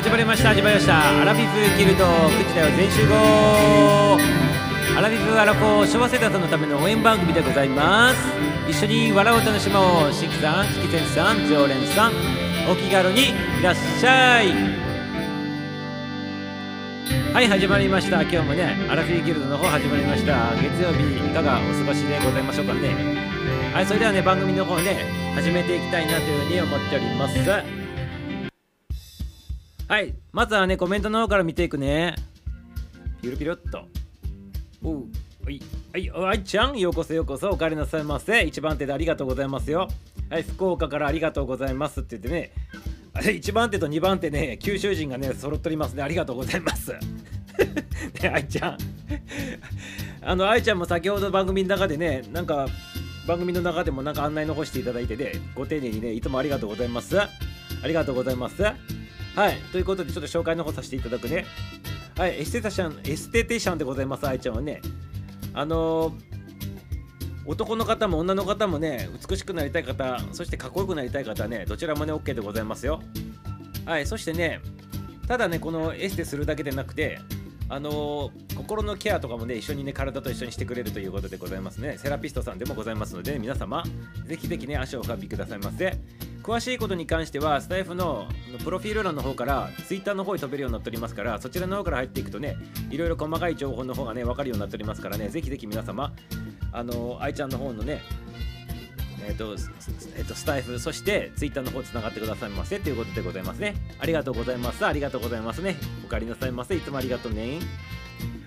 始まりました。始まりました。アラフィフギルド。9時だよ。全集合。アラフィフアラフォー昭和世代さんのための応援番組でございます。一緒に笑おう楽しもう。しきさんしきせんさん常連さん。お気軽にいらっしゃい。はい始まりました。今日もねアラフィフギルドの方始まりました。月曜日いかがお過ごしでございましょうかね。はいそれではね番組の方ね始めていきたいなというふうに思っております。はいまずはねコメントの方から見ていくね。ピュルピュルっと。おうはいはいおあいちゃん。ようこそようこそ。お帰りなさいませ。一番手でありがとうございますよ。はい福岡からありがとうございますって言ってね。あれ1番手と2番手ね九州人がね揃っておりますね。ありがとうございます。ね愛ちゃん。あの愛ちゃんも先ほど番組の中でねなんか番組の中でもなんか案内の方していただいてねご丁寧にねいつもありがとうございます。ありがとうございます。はい。ということでちょっと紹介の方させていただくね。はい。エステテシャンエステティシャンでございます愛ちゃんはね。あのー男の方も女の方もね美しくなりたい方そしてかっこよくなりたい方ねどちらもね OK でございますよ。はい。そしてねただねこのエステするだけでなくてあのー心のケアとかもね一緒にね体と一緒にしてくれるということでございますね。セラピストさんでもございますので、皆様ぜひぜひね足をお運びくださいませ。詳しいことに関してはスタイフのプロフィール欄の方からツイッターの方に飛べるようになっておりますからそちらの方から入っていくとねいろいろ細かい情報の方がね分かるようになっておりますからねぜひぜひ皆様あの愛ちゃんの方のねえっ、と、えっと、スタイフ、そしてツイッターの方つながってくださいませということでございますね。ありがとうございます。ありがとうございますね。お帰りなさいませ。いつもありがとうね。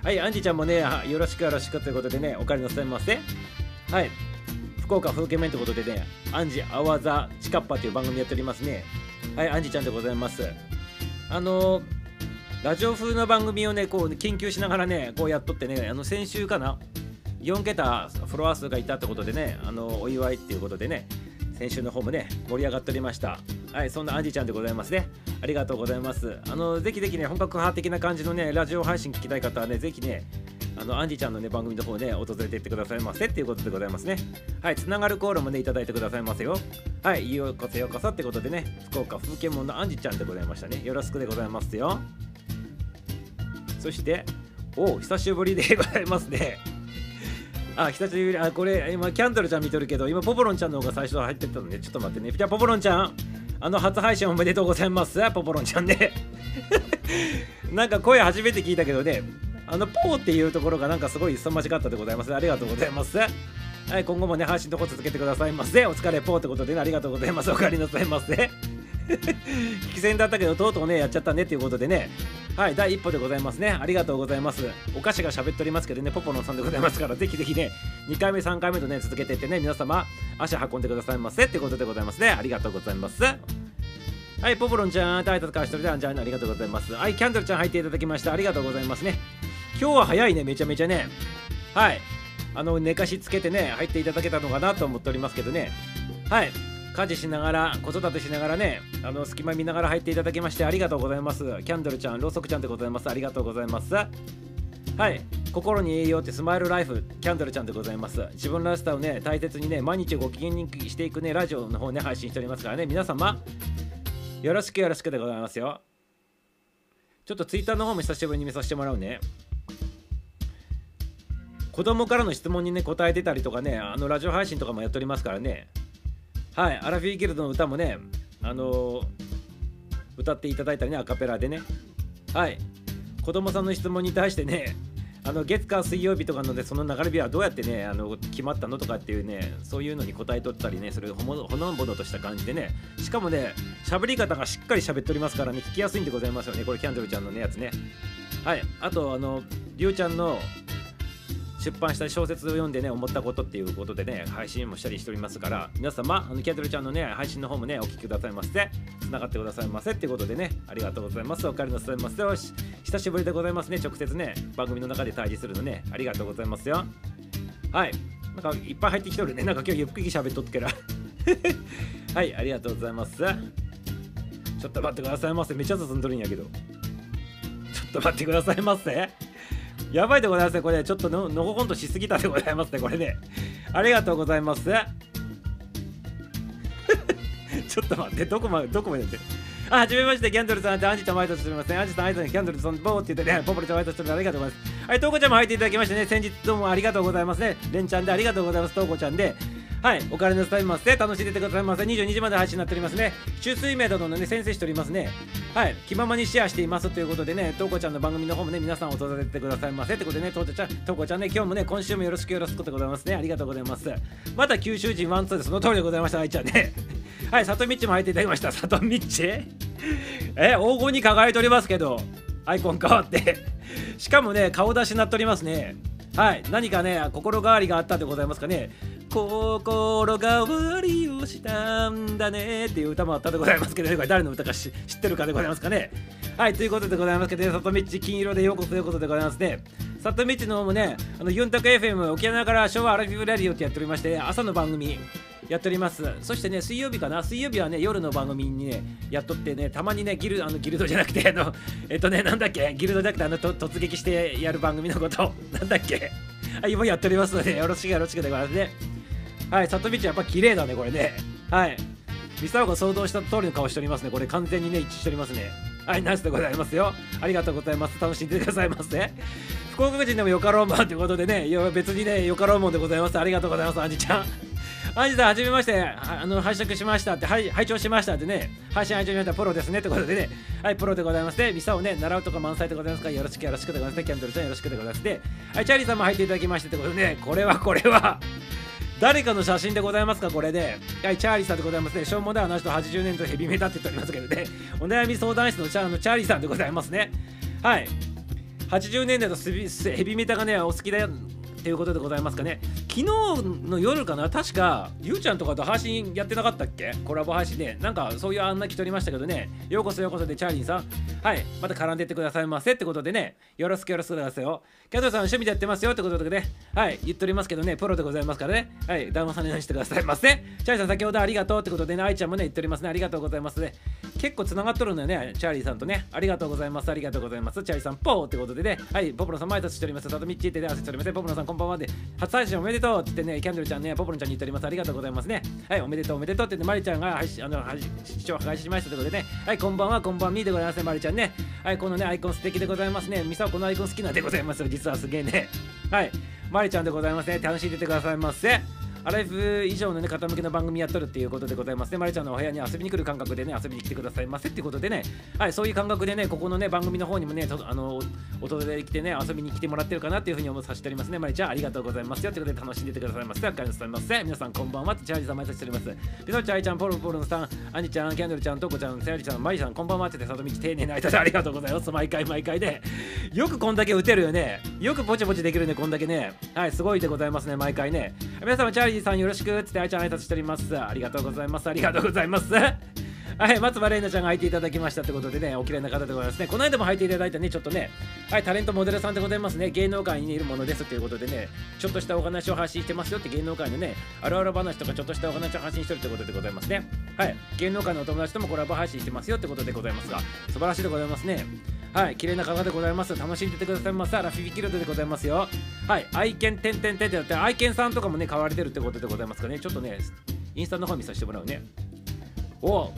はい、アンジーちゃんもね、よろしくよろしくということでね、お帰りなさいませ。はい、福岡風景面ということでね、アンジアワザチカッパという番組やっておりますね。はい、アンジちゃんでございます。あのーラジオ風の番組をね、こう研究しながらね、こうやっとってね、あの先週かな、4桁フォロワー数がいたってことでね、あのお祝いっていうことでね、先週の方もね、盛り上がっておりました。はい、そんなアンジちゃんでございますね。ありがとうございます。あの、ぜひぜひね、本格派的な感じのね、ラジオ配信聞きたい方はね、ぜひね、あの、アンジちゃんのね、番組の方ね、訪れていってくださいませっていうことでございますね。はい、つながるコールもね、いただいてくださいませよ。はい、ようこそようこそってことでね、福岡風景門のアンジちゃんでございましたね。よろしくでございますよ。そして、おお久しぶりでございますね。あ、久しぶり。あ、これ、今、キャンドルちゃん見とるけど、今、ポポロンちゃんの方が最初入ってたので、ちょっと待ってね。じゃあ、ポポロンちゃん、あの、初配信おめでとうございます。ポポロンちゃんね。なんか声初めて聞いたけどね、あの、ポーっていうところがなんかすごい凄まじかったでございます。ありがとうございます。はい、今後もね、配信の方続けてくださいませ。お疲れ、ポーってことでね、ありがとうございます。お帰りなさいませ。聞き戦だったけど、とうとうね、やっちゃったねっていうことでね、はい、第一歩でございますね。ありがとうございます。お菓子が喋っておりますけどね、ポポロンさんでございますから、ぜひぜひね、2回目、3回目とね、続けていってね、皆様、足運んでくださいませってことでございますね。ありがとうございます。はい、ポポロンちゃん、挨拶から一人で、じゃあ、ありがとうございます。はい、キャンドルちゃん入っていただきました。ありがとうございますね。今日は早いね、めちゃめちゃね。はい、あの、寝かしつけてね、入っていただけたのかなと思っておりますけどね。はい、家事しながら子育てしながらねあの隙間見ながら入っていただきましてありがとうございます。キャンドルちゃんろうそくちゃんでございます。ありがとうございます。はい。心に栄養ってスマイルライフキャンドルちゃんでございます。自分らしさをね大切にね毎日ご機嫌にしていくねラジオの方ね配信しておりますからね。皆様よろしくよろしくでございますよ。ちょっとツイッターの方も久しぶりに見させてもらうね。子供からの質問にね答えてたりとかねあのラジオ配信とかもやっておりますからね。はい、アラフィーギルドの歌もね、あのー歌っていただいたりね、アカペラでね。はい、子供さんの質問に対してね、あの月火水曜日とかのでその流れ日はどうやってねあの決まったのとかっていうねそういうのに答えとったりねそれほもほのぼのとした感じでね。しかもね喋り方がしっかり喋っておりますからね聞きやすいんでございますよねこれキャンドルちゃんのねやつね。はいあとあのりゅうちゃんの出版した小説を読んでね思ったことっていうことでね配信もしたりしておりますから皆様あのキャンドルちゃんのね配信の方もねお聞きくださいませ。つながってくださいませっていうことでねありがとうございます。お帰りなさいませ。よし。久しぶりでございますね。直接ね番組の中で対峙するのね。ありがとうございますよ。はい。なんかいっぱい入ってきとるね。なんか今日ゆっくり喋っとっけら。はい。ありがとうございます。ちょっと待ってくださいませ。めっちゃ進んどるんやけど。ちょっと待ってくださいませ。やばいでございますね。これ、ちょっとののほほんとしすぎたでございますね。これね。ありがとうございます。ちょっと待って、どこまで、どこまでって。あ、はじめまして、キャンドルさんアンジちゃん毎年しておりますね。アンジさん、アイさん、キャンドルさん、ボーって言ってね、ポポルちゃん毎年しております。ありがとうございます。はい、トーコちゃんも入っていただきましてね、先日どうもありがとうございますね。レンちゃんでありがとうございます、トーコちゃんで。はい、お金の伝えますね。楽しんでてくださいませ。22時まで配信になっておりますね。中水名などのね、先生しておりますね。はい、気ままにシェアしていますということでね、トーコちゃんの番組の方もね、皆さん訪れてくださいませ。ってことでね、トーコちゃん、トーコちゃんね、今日もね、今週もよろしくよろしくでございますね。ありがとうございます。また九州人ワンツーでその通りでございました、愛ちゃんね。はい、里道も入っていただきました。里道え、黄金に輝いておりますけど、アイコン変わって。しかもね、顔出しになっておりますね。はい、何かね、心変わりがあったでございますかね。心変わりをしたんだねっていう歌もあったでございますけど、ね、これ誰の歌か知ってるかでございますかね。はい、ということでございますけど、ね、里道金色でようこそということでございますね。里道の方もね、あのユンタク FM 沖縄から昭和アラフィブラリオってやっておりまして、朝の番組やっております。そしてね、水曜日かな、水曜日はね、夜の番組にね、やっとってね、たまにね、ギルあのギルドじゃなくて、あの、えっとね、なんだっけ、ギルドじゃなくて、あの、突撃してやる番組のこと、なんだっけ、はい、もうやっておりますので、よろしくよろしくでございますね。はい、里道やっぱ綺麗だね、これね。はい。ミサオが想像した通りの顔しておりますね。これ完全にね、一致しておりますね。はい、ナイスでございますよ。ありがとうございます。楽しんでくださいませ、ね。福岡人でもよかろうもんということでね、別にね、よかろうもんでございます。ありがとうございます、アンジちゃん。アンジさん、はじめまして、あの、拝借しましたって、はい、拝聴しましたってね、配信拝聴しました、プロですねってことでね、はい、プロでございますね、ミサをね、習うとか満載でございますから、よろしくよろしくでございますね、キャンドルちゃんよろしくでございますね。はい、チャーリーさんも入っていただきましてってことでね、これはこれは誰かの写真でございますかこれで。はい、チャーリーさんでございますね。しょうもない話と80年とヘビメタって言っておりますけどね。お悩み相談室のチャのチャーリーさんでございますね。はい。80年代のヘビメタがね、お好きだよ。っていうことでございますかね。昨日の夜かな確かゆうちゃんとかと配信やってなかったっけ？コラボ配信で。なんかそういう案内来ておりましたけどね。ようこそようこそでチャーリーさん。はいまた絡んでってくださいませってことでね。よろしくよろしくくださいよ。キャトさん趣味でやってますよってことでね。はい言っておりますけどね。プロでございますからね。はい騙されないしてくださいませ。チャーリーさん先ほどありがとうってことでね。愛ちゃんもね言っておりますね。ありがとうございますね。結構つながっとるんだよねチャーリーさんとね。ありがとうございます。ありがとうございます。チャーリーさんポーってことでね。はいポポロさん前立ちしております。たとみっちってで、汗しておりませんポポロさんこんばんはで初配信おめでとうって言ってね、キャンドルちゃんね、ポポロンちゃんに言っております。ありがとうございますね。はい、おめでとうおめでとうって言って、マリちゃんが配信、あの、視聴開始しましたということでね、はい、こんばんは、こんばんみでございますね、マリちゃんね。はい、このね、アイコン素敵でございますね。ミサオこのアイコン好きなんでございますよ。実はすげえね。はい、マリちゃんでございますね。楽しんでてくださいませ。アライフ以上のね、傾きの番組やっとるっていうことでございますね。まりちゃんのお部屋に遊びに来る感覚でね、遊びに来てくださいませっていうことでね、はい、そういう感覚でね、ここのね、番組の方にもね、あの、訪れてきてね、遊びに来てもらってるかなっていうふうに思わさせておりますね。まりちゃん、ありがとうございますよ。ということで楽しんでてくださいませ。ありがとうございます。皆さん、こんばんは。チャージさん、毎日しております。ピノちゃん、アイちゃん、ポルポルのさん、アニちゃん、キャンドルちゃん、トコちゃん、セアリちゃん、マリさん、こんばんはって、里道丁寧な間でありがとうございます。毎回毎回で、よくこんだけ打てるよね。よくポチポチできるね、こんだけね。はい、すごいでございますね、毎回ね。皆様、チャーリーさん、よろしくって、あいちゃん挨拶しております。ありがとうございます。ありがとうございます。はい、松葉玲奈ちゃんが入っていただきましたということでね、お綺麗な方でございますね。この間も入っていただいたね、ちょっとね、はい、タレントモデルさんでございますね。芸能界にいるものですということでね、ちょっとしたお話を発信してますよって芸能界のね、あるある話とかちょっとしたお話を発信してるということでございますね。はい、芸能界のお友達ともコラボ配信してますよってことでございますが、素晴らしいでございますね。はい、綺麗な方でございます。楽しんでてくださいませ。ラフィビキルドでございますよ。はい、愛犬てんてんてんってなって、愛犬さんとかもね、買われてるってことでございますかね。ちょっとね、インスタの方見させてもらうね。お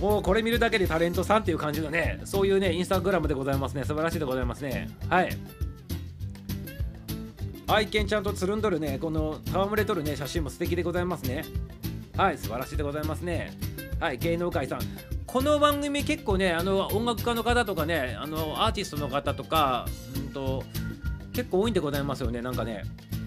もうこれ見るだけでタレントさんっていう感じのね、そういうね、インスタグラムでございますね。素晴らしいでございますね。はい。愛犬ちゃんとつるんどるね、この戯れとるね、写真も素敵でございますね。はい、素晴らしいでございますね。はい、芸能界さん。この番組結構ね、あの音楽家の方とかね、あのアーティストの方とか、うんと、結構多いんでございますよね、なんかね。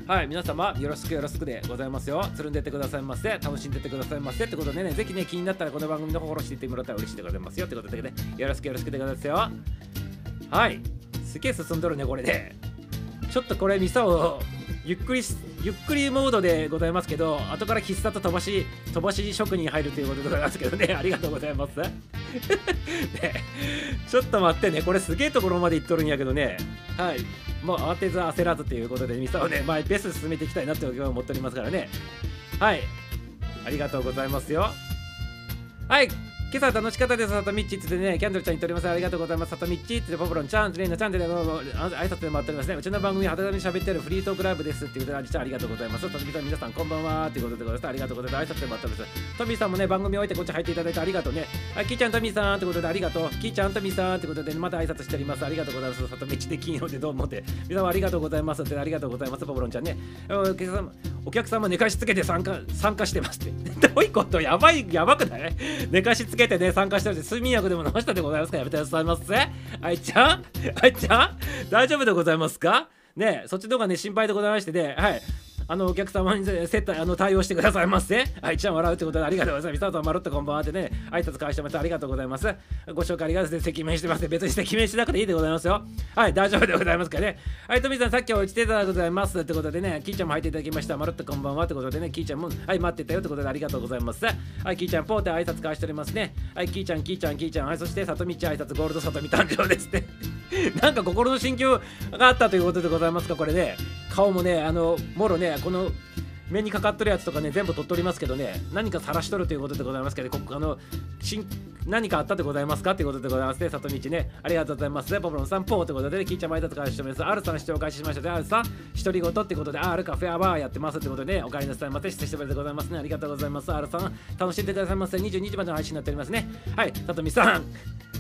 はい、皆様よろしくよろしくでございますよ。つるんでってくださいませ。楽しんでってくださいませ。ってことでね、ぜひね、気になったらこの番組のフォローしていってもらったら嬉しいでございますよ。ってことでね、よろしくよろしくでございますよ。はい、すげえ進んどるね、これで、ちょっとこれ、ミサをゆっくりゆっくりモードでございますけど後から喫茶と飛ばし飛ばし職人入るということでございますけどね。ありがとうございます。ね、ちょっと待ってね。これすげえところまで行っとるんやけどね。はい。もう慌てず焦らずということでミサをね前ベース進めていきたいなって思っておりますからね。はい。ありがとうございますよ。はい。今朝楽しかったです、さとみっちってね、キャンドルちゃん言っております。ありがとうございます。さとみっちってポポロンちゃん、レイナちゃんって挨拶でもあっておりますね。うちの番組、肌に喋ってるフリートークライブですっていうことで、ありがとうございます。とみさん、皆さんこんばんはっていうことでございます。ありがとうございます。挨拶でもあっております。トミーさんもね、番組置いてこっち入っていただいてありがとうね。あ、キーちゃん、トミーさんってことでありがとう。キーちゃん、トミーさんってことで、また挨拶しております。ありがとうございます。さとみっちで金曜でどうもって。皆さんありがとうございますってありがとうございます。ポポロンちゃんね。お客様寝かしつけて参加参加してますって。どういうことやばい、やばくない寝かしつけけてね、参加してる睡眠薬でも治したでございますかやめてくださいませ。あいちゃん？あいちゃん？大丈夫でございますか？ねそっちの方がね、心配でございましてね、はい。あのお客様に接待あの対応してくださいませ。はい、ちゃん笑うってことでありがとうございます。ミサトまるっとこんばんはってね、挨拶返してます。ありがとうございます。ご紹介ありがとうございます。赤面してます。別に赤面しなくていいでございますよ。はい、大丈夫でございますかね。はい、トミさん、さっきは落ちてたでございますってことでね、キーちゃんも入っていただきました。まるっとこんばんはってことでね、キーちゃんも、はい、待ってたよってことでありがとうございます。はい、キーちゃん、ポーって挨拶返しておりますね。はい、キーちゃん、キーちゃん、キーちゃん、はい、そして、さとみち挨拶、ゴールドさとみ誕生ですって。なんか心の心境があったということでございますか、これね。顔もね、あの、もろね、この、目にかかっとるやつとかね全部取っておりますけどね何か晒しとるということでございますけどこあの新何かあったでございますかということでございますね。里道ね。ありがとうございますね。ポポロンさんポーということで、ね、キーちゃん前だとかしてます。R さん紹介しました。で R さん独り言ってことで R カフェアバーやってますってことでね。お帰りなさいませ久しぶりでございますね。ありがとうございます。R さん楽しんでくださいませ。22時までの配信になっておりますね。はい。里見さん。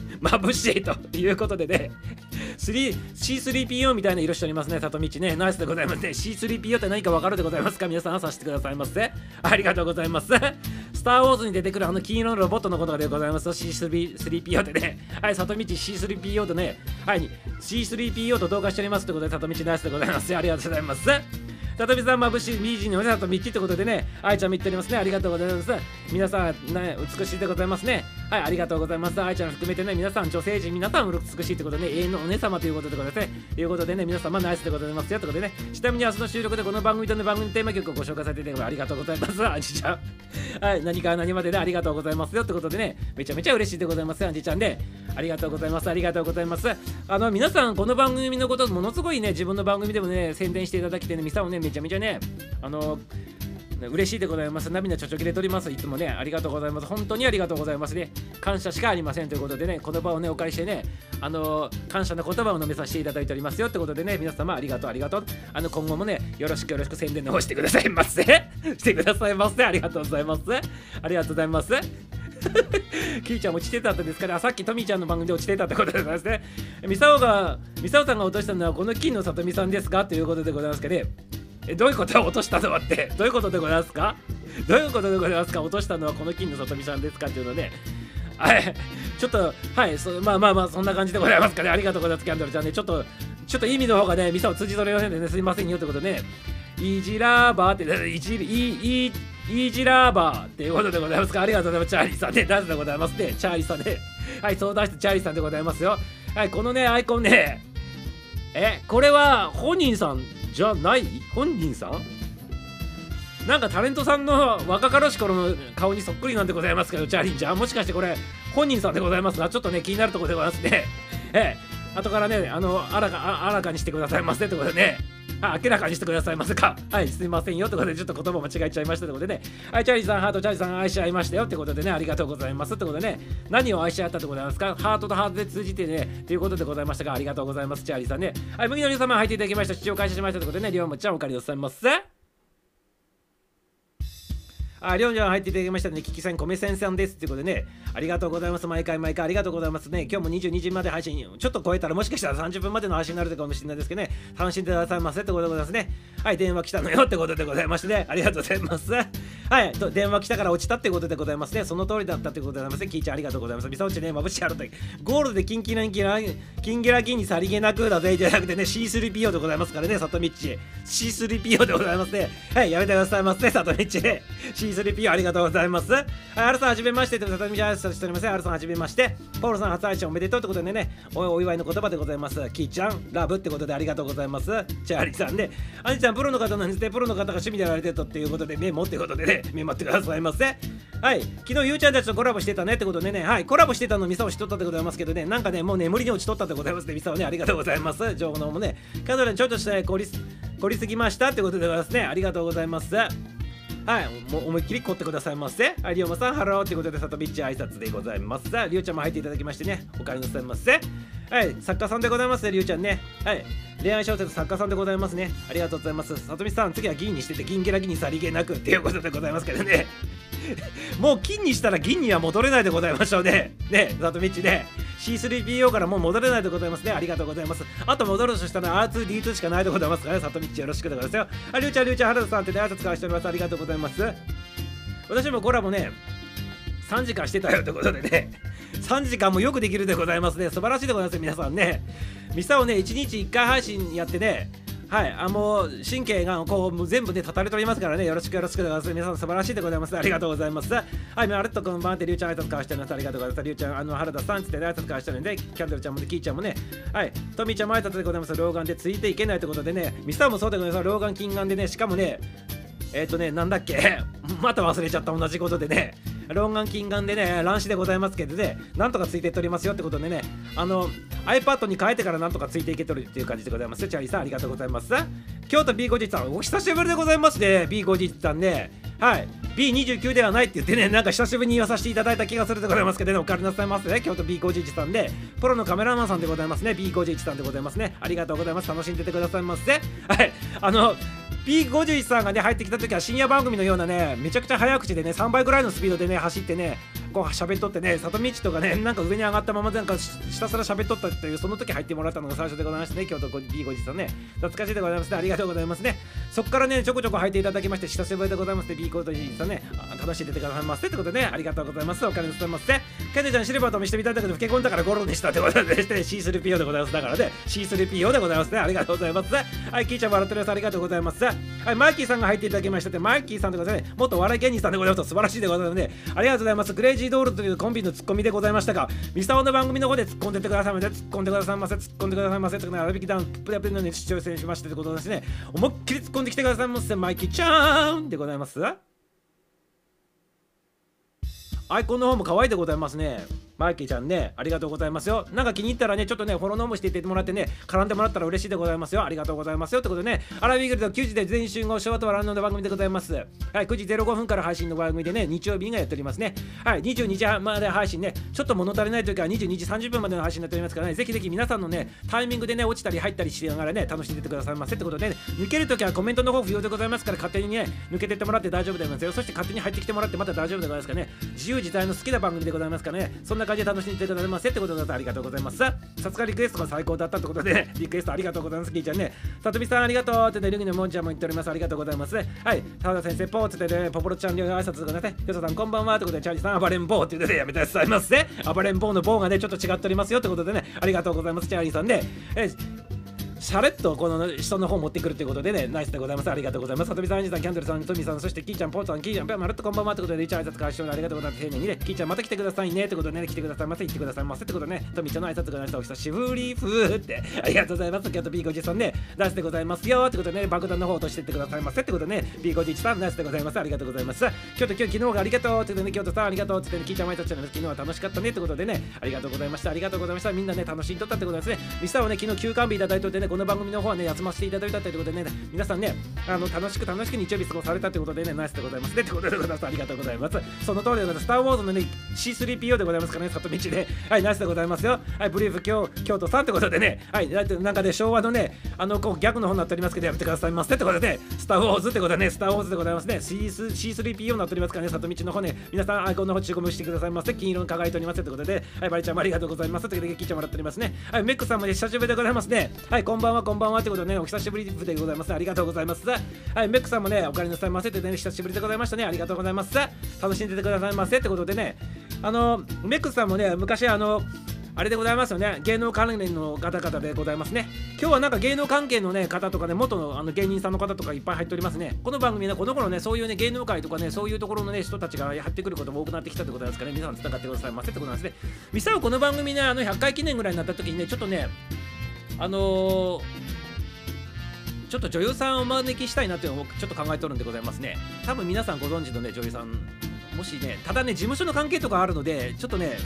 眩しいということでね。C3PO みたいな色しておりますね、里道ね。ナイスでございますね。C3PO って何か分かるでございますか？皆さん、さしてくださいませ。ありがとうございます。スター・ウォーズに出てくるあの金色のロボットのことでございます。C3PO でね。はい、里道 C3PO とね、はい、C3PO と同化しておりますということで、里道ナイスでございます。ありがとうございます。里道さんまぶしいミージーにおじさんとみっちってことでね愛ちゃんも言っておりますねありがとうございます皆さんね美しいでございますねはいありがとうございます。愛ちゃん含めてね皆さん女性陣皆さん美しいってことでね永遠のお姉様ということでございますね。ということでね皆様ナイスでございますよということでね。ちなみに明日の収録でこの番組との番組テーマ曲をご紹介させていただきありがとうございます。アンジちゃん。はい何から何まででありがとうございますよってことでねめちゃめちゃ嬉しいでございます。アンジちゃんで。ありがとうございます。ありがとうございます。あの皆さんこの番組のことものすごいね自分の番組でもね宣伝していただきてねミサをねめちゃめちゃねあの嬉しいでございます。涙ちょちょきれとります。いつもね、ありがとうございます。本当にありがとうございますね。感謝しかありませんということでね、この場をね、お借りしてね、あの感謝の言葉を述べさせていただいておりますよってことでね、皆様ありがとう、ありがとう。あの、今後もね、よろしくよろしく宣伝の方してくださいませ。してくださいませ。ありがとうございます。ありがとうございます。キーちゃん落ちてたんですから、さっきトミーちゃんの番組で落ちてたってことでございますね。ミサオが、ミサオさんが落としたのはこの金の里美さんですか？ということでございますけど、ね、えどういうこと落としたのはってどういうことでございますか？どういうことでございますか？落としたのはこの金の里見さんですかっていうのねちょっとはいそまあまあまあそんな感じでございますかね。ありがとうございますキャンドルちゃんね。ちょっとちょっと意味の方がねミサを通じ取れませんでね。すいませんよってことね。イジラーバーって、イジイイイジラーバーっていうことでございますか？ありがとうございます。チャーリーさんね、ダンスでございますね。チャーリーさんね。はい、相談してチャーリーさんでございますよ。はい、このね、アイコンね、え、これは本人さんじゃない？本人さん？なんかタレントさんの若かろし頃の顔にそっくりなんでございますけど、チャーリンちゃん。もしかしてこれ、本人さんでございますが、ちょっとね、気になるところでございますね。ええ、後からね、あの、あらか、あらかにしてくださいませってことでね。あ明らかにしてくださいませか。はい、すいませんよってことで、ちょっと言葉間違えちゃいましたってことでね。はい、チャーリーさん、ハート、チャーリーさん、愛し合いましたよってことでね、ありがとうございますってことでね、何を愛し合ったってことなんですか？ハートとハートで通じてね、ということでございましたが、ありがとうございます、チャーリーさんね。はい、麦のり様入っていただきました。視聴開始しましたってことでね、りょうもちゃんお借りなさいませ。あ、りょんちゃん入っていただきましたね。キキさん、米先生です。ということでね、ありがとうございます。毎回毎回ありがとうございますね。今日も22時まで配信、ちょっと超えたらもしかしたら30分までの配信になるかもしれないですけどね、楽しんでくださいませってことでございますね。はい、電話来たのよってことでございましてね、ありがとうございます。はい、電話来たから落ちたってことでございますね。その通りだったってことでございますね。キーちゃんありがとうございます。みさおちね、まぶしやると。ゴールでキンキランキラキンギラキンにさりげなくだぜじゃなくてね、C3PO でございますからね、里道。C3PO でございますね。はい、やめてくださいませ、里道。C3PO ありがとうございます。はい、アルさんはじめまして、里道挨拶しております。アルさんはじめまして。ポールさん初配信おめでとうってことでね、おお祝いの言葉でございます。キーちゃん、ラブってことでありがとうございます。チャーリーさんで、アニちゃん、プロの方なんですね、プロの方が趣味でやられてるとっていうことで、メモってことでね、メモってくださいませ。はい、昨日ゆうちゃんたちとコラボしてたねってことでね、はい、コラボしてたのミサをしとったでございますけどね、なんかね、もう眠りに落ちとったでございますね、ミサをね、ありがとうございます。情報のもね、カドラにちょっとした凝り凝りすぎましたってことでございますね、ありがとうございます。はい、も思いっきり凝ってくださいませ。はい、リオマさん、ハローということで、さとみっち挨拶でございます。さあ、リオちゃんも入っていただきましてね、お帰りなさいませ。はい、作家さんでございますね、リオちゃんね。はい、恋愛小説作家さんでございますね。ありがとうございます。さとみさん、次は銀にしてて、ギンギラギンにさりげなくっていうことでございますけどね。もう金にしたら銀には戻れないでございましょうね。ね、さとみっちね。C3PO からもう戻れないでございますね。ありがとうございます。あと戻るとしたら R2D2 しかないでございますからね。さとみっちよろしくでございますよ。あ、りゅうちゃん、りゅうちゃん、原田さんってね、挨拶交わしております。ありがとうございます。私もコラボね、3時間してたよってことでね、3時間もよくできるでございますね。素晴らしいでございます皆さんね。ミサをね、1日1回配信やってね、はい、あもう神経がこうもう全部ね、立たれておりますからね、よろしくよろしくでございます。皆さん素晴らしいでございます。ありがとうございます。はい、まるっとこんばんはって、りゅうちゃん挨拶交わしてます。ありがとうございます。りゅうちゃん、あの原田さんつってね、挨拶交わしてるんで、キャンドルちゃんもね、キーちゃんもね、はい、トミーちゃんも挨拶でございます。老眼でついていけないということでね、ミサもそうでございます。老眼近眼でね、しかもね、えっ、ー、とね、なんだっけ？また忘れちゃった同じことでね、老眼近眼でね、乱視でございますけどね、なんとかついていっておりますよってことでね、あの、iPad に変えてからなんとかついていけとるっていう感じでございます。チャーリーさん、ありがとうございます。京都 B50 さん、お久しぶりでございますね、B50 さんね。はい、B29 ではないって言ってね、なんか久しぶりに言わさせていただいた気がするでございますけどね、お帰りなさいませね、京都 B51 さんで、プロのカメラマンさんでございますね、B51 さんでございますね、ありがとうございます、楽しんでてくださいませ。はい、あの、P51 さんがね入ってきた時は深夜番組のようなねめちゃくちゃ早口でね3倍ぐらいのスピードでね走ってねこう喋っとってね里道とかね なんか上に上がったままなんかひたすら喋っとったっていうその時入ってもらったのが最初でございましてね京都 P51 さんね。懐かしいでございますね。ありがとうございますね。そこからねちょこちょこ入っていただきまして久しぶりでございますね。B51 さんね。楽しんでてくださいませってことでねありがとうございます。お金に伝えますねケネちゃんシルバーと見せてみたいんだけど老け込んだからゴロでしたってことでして、ね、C3PO でございます。だからね C3PO でございますね。ありがとうございます。はいキーちゃん笑ってるますありがとうございます。はいマイキーさんが入っていただきました。ってマイキーさんでございます。ね元笑い芸人さんでございます。素晴らしいでございますね。ありがとうございます。クレイジードールというコンビのツッコミでございましたがミサオの番組の方で突っ込んでってくださいませ突っ込んでくださいませ突っ込んでくださいませとかね荒引きダウンプレプレのに出場戦しましてということですね。思いっきり突っ込んできてくださいませマイキーちゃんでございます。アイコンの方も可愛いでございますね。マイキーちゃんね、ありがとうございますよ。なんか気に入ったらね、ちょっとね、フォローノーもしていってもらってね、絡んでもらったら嬉しいでございますよ。ありがとうございますよ。ってことでね、アラビーグルド9時で全員集合、昭和と笑うの番組でございます。はい、9時05分から配信の番組でね、日曜日がやっておりますね。はい、22時まで配信ね、ちょっと物足りない時は22時30分までの配信になっておりますからね、ぜひぜひ皆さんのね、タイミングでね、落ちたり入ったりしながらね、楽しんでてくださいませってことで、ね、抜けるときはコメントの方不要でございますから、勝手にね、抜けてってもらって大丈夫でございますよ。そして勝手に入ってきてもらってまた大丈夫でございますかね、自由自在の好きな番組でございますからね、そんな感じで楽しんでいただけますってことでありがとうございます。さすがリクエストが最高だったってことで、ね、リクエストありがとうございます。キーちゃんね、さとみさんありがとうってね、ルギのもんちゃんも言っております。ありがとうございます。はい、田田先生、ポーってね、ポポロちゃんに挨拶がね、よささんこんばんはってことで、チャーリーさん、暴れん坊って言ってね、やめてくださいませ。暴れん坊の棒がね、ちょっと違っておりますよってことでね、ありがとうございます、チャーリーさんね。えシャレッとこの人の方持ってくるということでね、ナイスでございます。ありがとうございます。さとみさん、アンジさん、キャンドルさん、トミーさん、そしてキーちゃん、ポーさん、キーちゃん、まるっとこんばんはってことで、一応挨拶返してありがとうございます。丁寧にね、キーちゃん、また来てくださいねってことでね、来てくださいませ、言ってくださいませってことでね、トミーちゃんの挨拶がなしたお久しぶりふーって、ありがとうございます。京都 B51 さんね、ナイスでございますよってことでね、爆弾の方落としてってくださいませってことでね、B51 さん、ナイスでございます。ありがとうございます。京都、今日、昨日がありがとうってことでね、京都さん、ありがとうって言ってね、キーちゃん、毎日昨日は楽しかったねってことでね、ありがとうございました。ありがとうございました。みんなね、楽しんとったってことですね。ミスターはね、昨日休館日いただいておいてね、この番組の方はね、休ませていただいたということでね、皆さんね、あの楽しく楽しく日曜日過ごされたということでね、ナイスでございますね。ってことでございます。ありがとうございます。その通りでございます。スター・ウォーズのね、C3PO でございますからね、里道で、はい、ナイスでございますよ。はい、ブリーフ京京都さんってことでね、はい、だってなんかね、昭和のね、あの、こう逆の方になっておりますけど、やめてくださいませってことで、ね、スター・ウォーズってことでね、スター・ウォーズでございますね、C3PO になっておりますからね、里道の方ね、皆さんアイコンの方注目してくださいませ。金色に輝いておりますってことで、はい、バリちゃんもありがとうございます。ということで、聞いてもらっておりますね。はい、メックさんもね、久しぶりでございますね。はい、こんんばんは、こんばんはってことでね、お久しぶりでございます。ありがとうございます。はい、メックさんもね、お帰りなさいませってね、久しぶりでございましたね。ありがとうございます。楽しんでてくださいませってことでね、あの、メックさんもね、昔あの、あれでございますよね。芸能関連の方々でございますね。今日はなんか芸能関係のね、方とかね、元のあの芸人さんの方とかいっぱい入っておりますね。この番組ね、この頃ね、そういうね、芸能界とかね、そういうところのね、人たちがやってくることも多くなってきたってことですからね、皆さん繋がってくださいませってことなんですね。ミサオこの番組ね、あの100回記念ぐらいになった時にね、ちょっとね、あのーちょっと女優さんをお招きしたいなというのをちょっと考えとるんでございますね。多分皆さんご存知のね、女優さん、もしね、ただね、事務所の関係とかあるので、ちょっとね、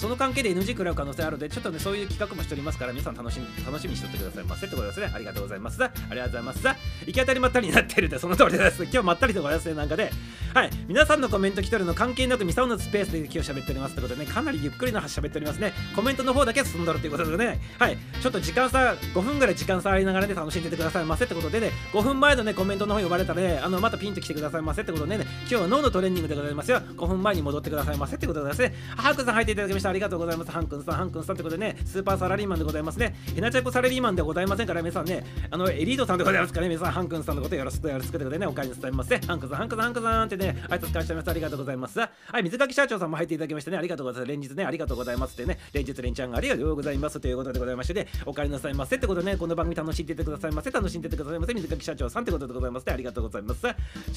その関係で NG 食らう可能性あるのでちょっとねそういう企画もしておりますから皆さん楽しみ楽しみにしとってくださいませ。ってことです。ねありがとうございます。ありがとうございます。行き当たりまったりになってるでその通りです。今日まったりとかですねなんかで。はい。皆さんのコメント来てるの関係なくミサオのスペースで今日喋っておりますってことでねかなりゆっくりの喋っておりますね。コメントの方だけ進んどるっていうことでね。はい。ちょっと時間差5分ぐらい時間差ありながらね楽しんでてくださいませってことでね。5分前のねコメントの方呼ばれたらねあのまたピンと来てくださいませってことでね。今日は脳のトレーニングでございますよ。5分前に戻ってくださいませってことでですね。ハンクさん入っていただきました。ありがとうございます。ハンクンさんハンクンさんってことでねスーパーサラリーマンでございますね。ヘナチャコサラリーマンでございませんから皆さんねあのエリートさんでございますからね皆さんハンクンさんのことよろしくよろしくってことでねお帰りなさいませハンクンさんハンクンさんハンクンさんってね挨拶返してます。ありがとうございます。はい水垣社長さんも入っていただきましてねありがとうございます。連日ねありがとうございますってね連日連チャンありがとうございますということでございましてねお帰りなさいませってことでねこの番組楽しんでいてくださいませ楽しんでいてくださいませ水垣社長さんってことでございますね。ありがとうございます。シ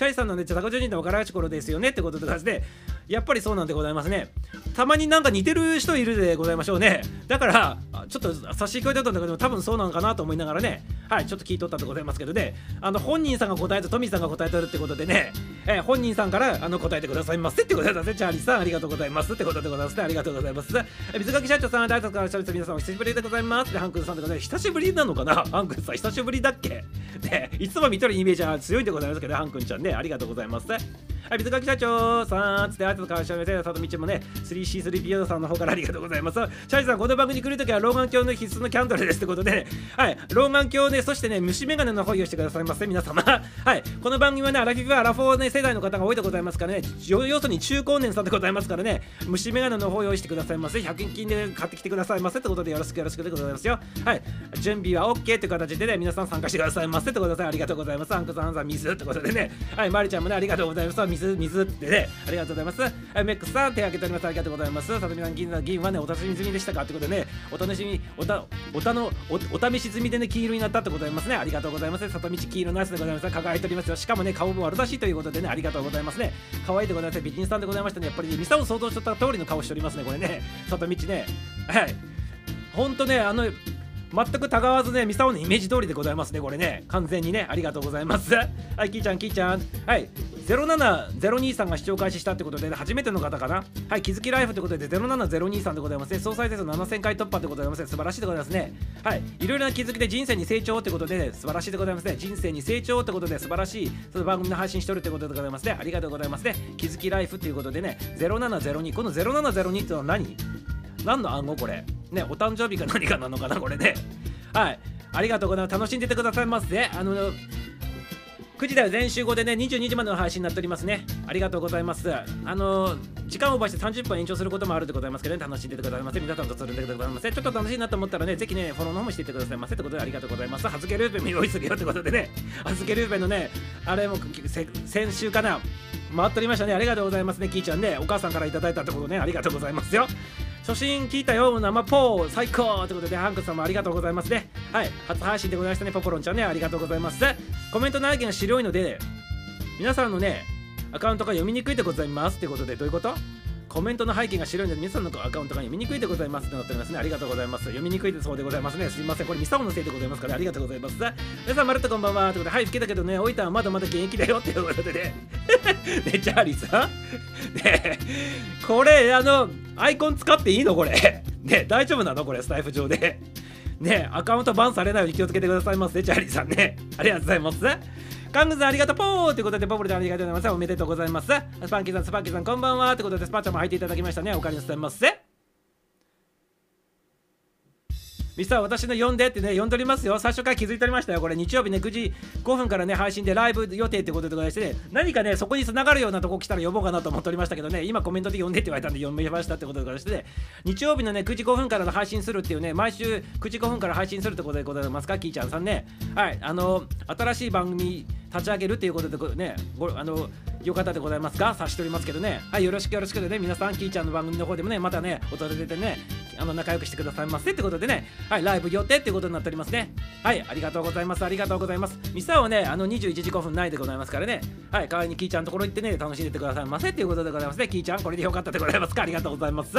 ャイさんのね坂上人の分からない頃ですよねってことでございましてやっぱりそうなんでございますね。たまになんか似てる人いるでございましょうね。だからちょっと差し控えだったんだけど多分そうなのかなと思いながらね。はいちょっと聞いとったでございますけどね。あの本人さんが答えとトミーさんが答えとるってことでね、えー、本人さんからあの答えてくださいませってことでございますチャーリーさんありがとうございますってことでございますね。ありがとうございます。水垣社長さん大卒から視聴者皆さんお久しぶりでございます。でハンクンさんでございます久しぶりなのかな？ハンクさん久しぶりだっけ？ねいつも見とるイメージは強いんでございますけどハンクンちゃんね。ありがとうございます。はい、水垣社長さんつって、あとからしゃべて、里道もね、3C3PO さんの方からありがとうございます。シャイさん、この番組に来るときは老眼鏡の必須のキャンドルですってことで、ね、はい、老眼鏡ね、そしてね、虫眼鏡の方用してくださいませ、皆様。はい、この番組はね、アラフィフアラフォー、ね、世代の方が多いでございますからね、要するに中高年さんでございますからね、虫眼鏡の方用意してくださいませ、100円均で買ってきてくださいませってことでよろしくよろしくでございますよ。はい、準備は OK って形でね、皆さん参加してくださいませってことでありがとうございます。アンクさん、さん、水ってことでね、はい、マリちゃんもね、ありがとうございます。水、水ってね、ありがとうございます。メックさん、手挙げております。ありがとうございます。さとみさん、銀座銀はね、お楽しみ済みでしたか？ってことでね、お楽しみ、おた、おたのお、お試し済みでね、黄色になったってございますね。ありがとうございます。里道黄色のやつでございます。輝いておりますよ。しかもね、顔も悪だしいということでね、ありがとうございますね。可愛いでございます。美人さんでございましたね。やっぱり、ね、ミサを想像しとった通りの顔しておりますね、これね。里道ね。はい。ほんとね、あの、全くたがわずね、ミサオのイメージ通りでございますね、これね。完全にね、ありがとうございます。はい、キーちゃん、キーちゃん。はい、0702さんが視聴開始したってことで、初めての方かな。はい、気づきライフってことで、0702さんでございますね。総再生数7000回突破ってことでございますね。素晴らしいでございますね。はい、いろいろな気づきで人生に成長ってことで、ね、素晴らしいでございますね。人生に成長ってことで、素晴らしいその番組の配信しとるってことでございますね。ありがとうございますね。気づきライフっていうことでね、0702。この0702ってのは何？何の暗号これ？ね、お誕生日か何かなのかなこれね。はい。ありがとうございます。楽しんでてくださいませ。あの、9時台全集合でね、22時までの配信になっておりますね。ありがとうございます。あの、時間をオーバーして30分延長することもあるでございますけどね、楽しんでてくださいませ。皆さんとするんでございませ。ちょっと楽しいなと思ったらね、ぜひね、フォローの方もしていってくださいませ。ってことでありがとうございます。はずけルーペン用意するよってことでね、はずけルーペンのね、あれも先週かな、回っておりましたね。ありがとうございますね、キーちゃんね。お母さんからいただいたってことね、ありがとうございますよ。初心聞いたよ生ポー最高ということでハンクさんもありがとうございますね。はい初配信でございましたねポポロンちゃんねありがとうございます。コメント内見が白いので皆さんのねアカウントが読みにくいでございますってことでどういうこと？コメントの背景が白いので皆さんのアカウントが読みにくいでございますってなっておりますね。ありがとうございます。読みにくいでそうでございますね。すみません。これミサオのせいでございますから、ありがとうございます。皆さん、まるっとこんばんは。ということで、はい、吹けたけどね、おいたはまだまだ現役だよっていうことでね。ね、チャーリーさんねこれ、あの、アイコン使っていいのこれ。ね、大丈夫なの？これ、スタイフ上で。ね、アカウントバンされないように気をつけてくださいませ、チャーリーさんね。ありがとうございます。カングさんありがとう。ポーということでボブルちゃんありがとうございます。おめでとうございます。スパンキーさんスパンキーさんこんばんは。ということでスパンちゃんも入っていただきましたね。おかえりなさいませ。ミスター私の呼んでってね、呼んでおりますよ。最初から気づいておりましたよ。これ日曜日ね、9時5分からね、配信でライブ予定ってことでございまして、ね、何かね、そこに繋がるようなとこ来たら呼ぼうかなと思っておりましたけどね、今コメントで呼んでって言われたんで呼びましたってことでございまして、ね、日曜日のね、9時5分からの配信するっていうね、毎週9時5分から配信するってことでございますか、キーちゃんさんね。はい、あの、新しい番組立ち上げるっていうことでね、ごあの、よかったでございますか察しておりますけどね。はい、よろしくよろしくでね、皆さん、キーちゃんの番組の方でもね、またね、訪れてね、あの仲良くしてくださいませってことでね、はい、ライブ予定ってことになっておりますね。はい、ありがとうございます。ありがとうございます。ミサはね、あの21時5分ないでございますからね、はい、代わりにキーちゃんのところ行ってね、楽しんでてくださいませっていうことでございますね。キーちゃん、これでよかったでございますか？ありがとうございます。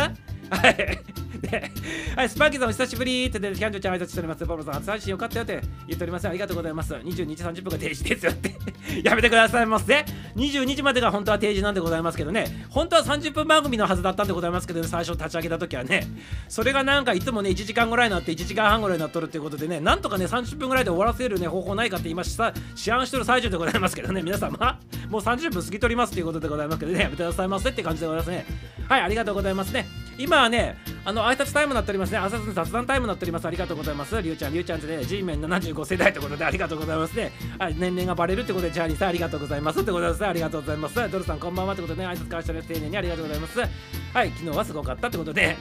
はい。はい、スパーキーさんお久しぶりってで、キャンドルちゃん挨拶しております。パブロさん、初配信よかったよって言っております。ありがとうございます。22時30分が定時ですよってやめてくださいませ。22時までが本当は定時なんでございますけどね、本当は30分番組のはずだったんでございますけど、ね、最初立ち上げた時はね、それがなんかいつもね、1時間ぐらいになって1時間半ぐらいになっとるっていうことでね、なんとかね、30分ぐらいで終わらせるね、方法ないかって今さ、試案してる最中でございますけどね、皆様、もう30分過ぎとりますということでございますけどね、やめてくださいませって感じでございますね。はい、ありがとうございますね。今はね、あの挨拶タイムになっておりますね。挨拶雑談タイムになっております。ありがとうございます。りゅうちゃん、りゅうちゃんってね、G メン75世代ということでありがとうございますね。はい、年齢がバレるってことで、ジャーリーさんありがとうございますってことです。ありがとうございます。ドルさんこんばんはってことでね、挨拶交わしてる丁寧にありがとうございます。はい、昨日はすごかったってことで、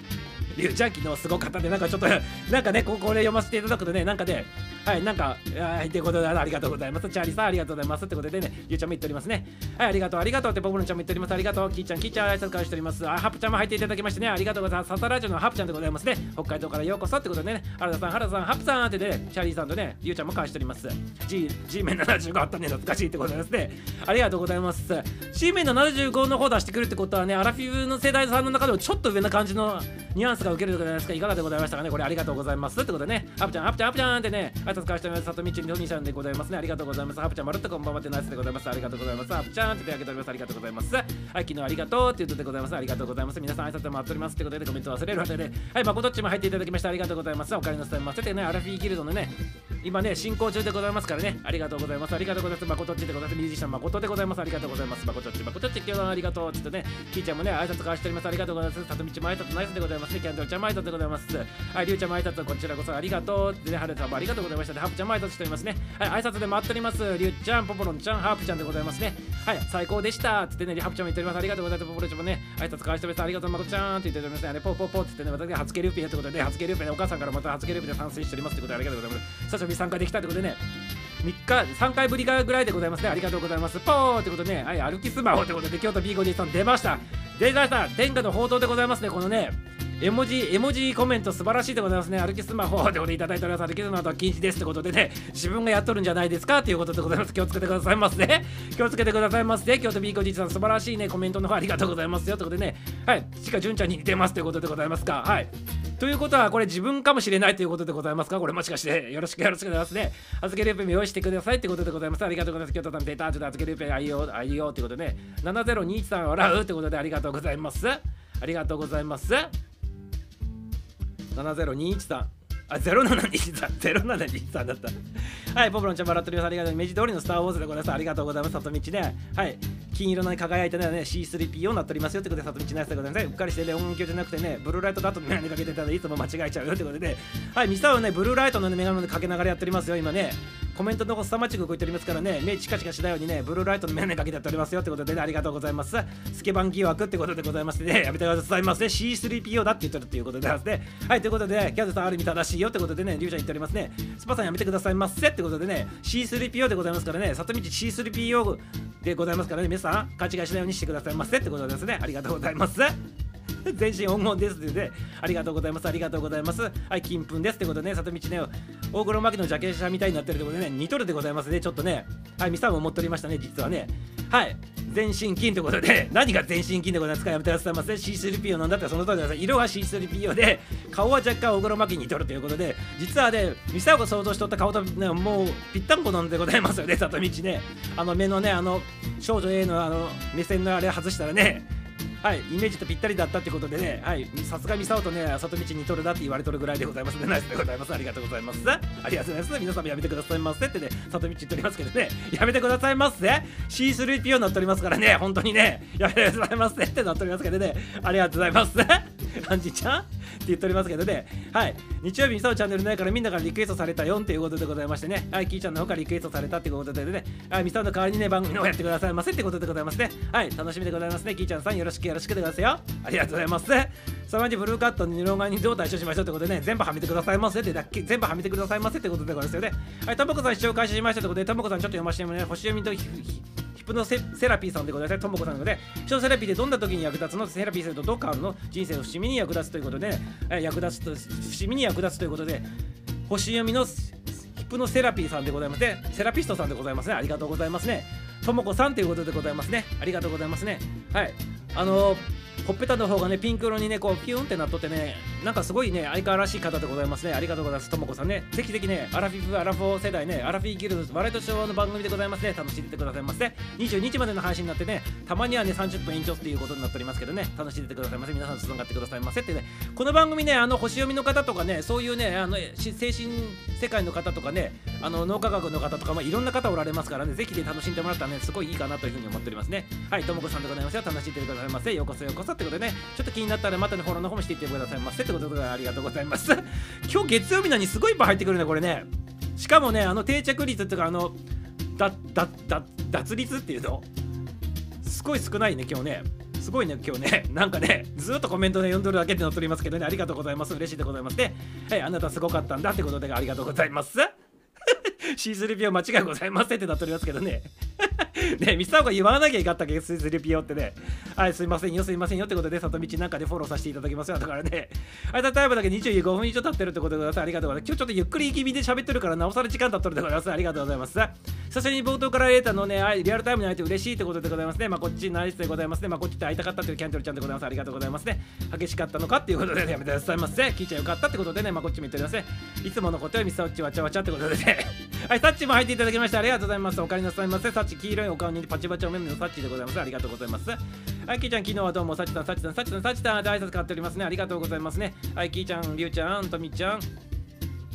りゅうちゃん昨日すごかったんで、なんかちょっと、なんかね、ここれ読ませていただくとね、なんかね、はい、なんか、はい、ということで、ありがとうございます。チャーリーさん、ありがとうございます。ってことでね、りゅうちゃんも言っておりますね。はい、ありがとう、ありがとうって、ボブルンちゃんも言っております。ありがとう、キーちゃん、キーちゃん、挨拶交わしております。あ、ハプちゃんも入っていただきましてね、ありがとうございます。サタラジオのハプちゃんでございますね。北海道からようこそってことでね、原田さん、原田さん、ハプさんってね、チャーリーさんとね、りゅうちゃんも返しております。G、G 面75あったね、懐かしいってことですね。ありがとうございます。C 面75の方出してくるってことはね、アラフィフの世代さんの中でもちょっと上な感じのニュアンスが受けるでございますか、いかがでございましたかね、これありがとうございますってことでね、ハプちゃん、ハプちゃん、ハプちゃんってね、挨拶交わしております。里道にお兄さんでございますね、ありがとうございます。ハプちゃん、まるっとこんばんはってナイスでございます。ありがとうございます。ハプちゃんって手挙げております。ありがとうございます。はい、昨日ありがとうっていうことでございます。ありがとうございます。皆さん挨拶も待っておりますってことでコメント忘れるわけで、はい、まこどっちも入っていただきましてありがとうございます。お金の伝えます。てね、アラフィーギルドのね、今ね、進行中でございますからね、ありがとうございます。ありがとうございます。まことっちでございます。ミュージシャンまことでございます。ありがとうございます。まことっち、まことっち、今日はありがとう。つってね、キーちゃんもね、挨拶交わしております。ありがとうございます。さとみちも挨拶ナイスでございます。キャンドルちゃんも挨拶でございます。はい、りゅうちゃんも挨拶こちらこそありがとう。でね、はるさんもありがとうございまました。で、ハープちゃんも挨拶しておりますね。はい、挨拶で待っております。りゅうちゃん、ポポロンちゃん、ハープちゃんでございますね。はい、最高でした。つってね、ハープちゃんも言っております。ありがとうございます。ポポロンちゃんもね、挨拶交わしております。ありがとう、まこちゃんって言っておりますね。あれ、ポポポって言ってね、私が初ケルーピーってことで、ね、初ケルーピーでお母さんからまた初ケルーピーで参戦しておりますってことでありがとうございます。久しぶりに参加できたってことでね、3日、3回ぶりぐらいでございますね。ありがとうございます。ポーってことね、はい、歩きスマホってことで、京都 B5D さん出ました。出ました。天下の報道でございますね、このね。絵文字、絵文字コメント素晴らしいでございますね。歩きスマホでことでいただいております。歩きスマホは禁止ですってことでね、自分がやっとるんじゃないですか？っていうことでございます。気をつけてくださいませ、ね。気をつけてくださいませ、ね。京都 B コジさん素晴らしいね、コメントの方ありがとうございますよ。ということでね、はい、ちかじゅんちゃんに似てますということでございますか？はい。ということは、これ自分かもしれないということでございますか？これもしかして、よろしくよろしくお願いしますね。預けルーペ用意してくださいってことでございます。ありがとうございます。京都さん、データ、ちょっと預けルーペ愛用、愛用ってことでね、7021さん笑うってことでありがとうございます。ありがとうございます。70213あ、0723、0723だった。はい、ポプロンちゃん、バラットリオさん、ありがとう。明治通りのスター・ウォーズでございます。ありがとうございます。里道ね。はい、金色の輝いたね、C3PO になっておりますよってことで、里道のやつでございます。うっかりしてね、音響じゃなくてね、ブルーライトだと眼鏡かけてたらいつも間違えちゃうよってことで、はい、ミサをね、ブルーライトの、ね、眼鏡かけながらやっておりますよ、今ね。コメントの方、スタマチク動いておりますからね、目チカチカしないようにね、ブルーライトの眼鏡かけてやっておりますよってことで、ね、ありがとうございます。スケバン疑惑ってことでございましてね、やめてくださいませ、ね。C3PO だって言ってるっていうことでございますね。はい、ということで、キャズさんある意味正しいよってことでね、りゅうちゃん言っておりますね。スパさんやめてくださいませってことでね、C3PO でございますからね、里道 C3PO でございますからね、皆さん、勘違いしないようにしてくださいませってことですね。ありがとうございます。全身温言ですってね、ありがとうございます、ありがとうございます。はい、金粉ですってことでね、里道ね、大黒摩季のジャケ写みたいになってるってことでね、似とるでございますね、ちょっとね。はい、ミサも持っておりましたね、実はね。はい、全身金ということで、何が全身金でございますかやめてくださいませ。C3PO なんだってその通りでございます。色は C3PO で、顔は若干大黒摩季に似とるということで、実はね、ミサが想像しとった顔と、ね、もうぴったんこなんでございますよね、里道ね。あの目のね、あの少女 A のあの目線のあれ外したらね、はい、イメージとぴったりだったってことでね、はい、さすがミサオとね、里道にとるだって言われとるぐらいでございますね。ナイスでございます。ありがとうございます。ありがとうございます。皆様やめてくださいませってね、里道言っておりますけどね、やめてくださいませ。C3PO になっておりますからね、本当にね、やめてくださいませってなっておりますけどね、ありがとうございます。アンジちゃんって言っておりますけどね、はい、日曜日ミサオチャンネルないからみんなからリクエストされたよっていうことでございましてね、はい、キーちゃんの方からリクエストされたってことでね、はい、ミサの代わりにね、番組の方やってくださいませってことでございますね。はい、楽しみでございますね。キーちゃんさんよろしくよろしくでございますよ。ありがとうございます。さらにブルーカットに二郎側にどう対処しましょうってことでね、全部はめてくださいませってだけ、全部はめてくださいませってことでございますよね。はい、ともこさん視聴開始しましたってことで、ともこさんちょっと読ませてもね、星読みとヒプノセラピーさんでございますともこさんので、人セラピーでどんな時に役立つの？セラピーするとどっかの？人生の節目に役立つということで、え役立つと、節目に役立つということで、星読みのヒプノセラピーさんでございますね。セラピストさんでございますね。ありがとうございますね。ともこさんということでございますね。ありがとうございますね。はい。あのほっぺたの方がねピンク色にねこうピューンってなっとってねなんかすごいね相変わらしい方でございますね。ありがとうございます。ともこさんね。ぜひぜひねアラフィフアラフォー世代ねアラフィギルドワイトショーの番組でございますね。楽しんでてくださいませ。22日までの配信になってねたまにはね30分延長っていうことになっておりますけどね。楽しんでてくださいませ。皆さんつながってくださいませってね。この番組ねあの星読みの方とかねそういうねあの精神世界の方とかねあの脳科学の方とか、まあ、いろんな方おられますからねぜひで楽しんでもらったらねすごいいいかなというふうに思っておりますね。はいともこさんでございますよ。楽しんでください。ませようこそようこそってことでねちょっと気になったらまたねフォローの方もしていってくださいませ。ってことでありがとうございます。今日月曜日なのにすごいいっぱい入ってくるねこれね。しかもねあの定着率っていうかあのだだだ脱率っていうの？すごい少ないね今日ね。すごいね今日ね。なんかねずっとコメントで読んどるだけで載っておりますけどね。ありがとうございます。嬉しいでございます。ねはいあなたすごかったんだってことでありがとうございます。シーズルピオ間違いございませんってなっておりますけどね。ねミスターが言わなきゃいかったっけシーズルピオってね。はいすいませんよすいませんよってことで里道なんかでフォローさせていただきますよ。だからね。はいたタイムだけ25分以上経ってるってことでございますありがとう。ございます今日ちょっとゆっくり気味で喋ってるからなおさら時間経ってるでございます。ありがとうございます久しぶりに冒頭から入れたのねリアルタイムに会えて嬉しいってことでございますね。まあこっちナイスでございますね。まあこっちって会いたかったというキャンドルちゃんでございます。ありがとうございますね。激しかったのかっていうことで、ね、やめてくださいませ聞いちゃよかったってことでね。まあこっちも言ってくださいいつものことよミスターウッチわちゃわちゃってことでね。はいタッチも入っていただきましてありがとうございます。お帰りなさいませ。サッチ黄色いお顔にパチパチお目目のサッチでございますありがとうございますはいキーちゃん昨日はどうもサッチさんサッチさんサッチさんサッチさんで挨拶変わっておりますねありがとうございますねはいキーちゃんりゅうちゃんとみちゃん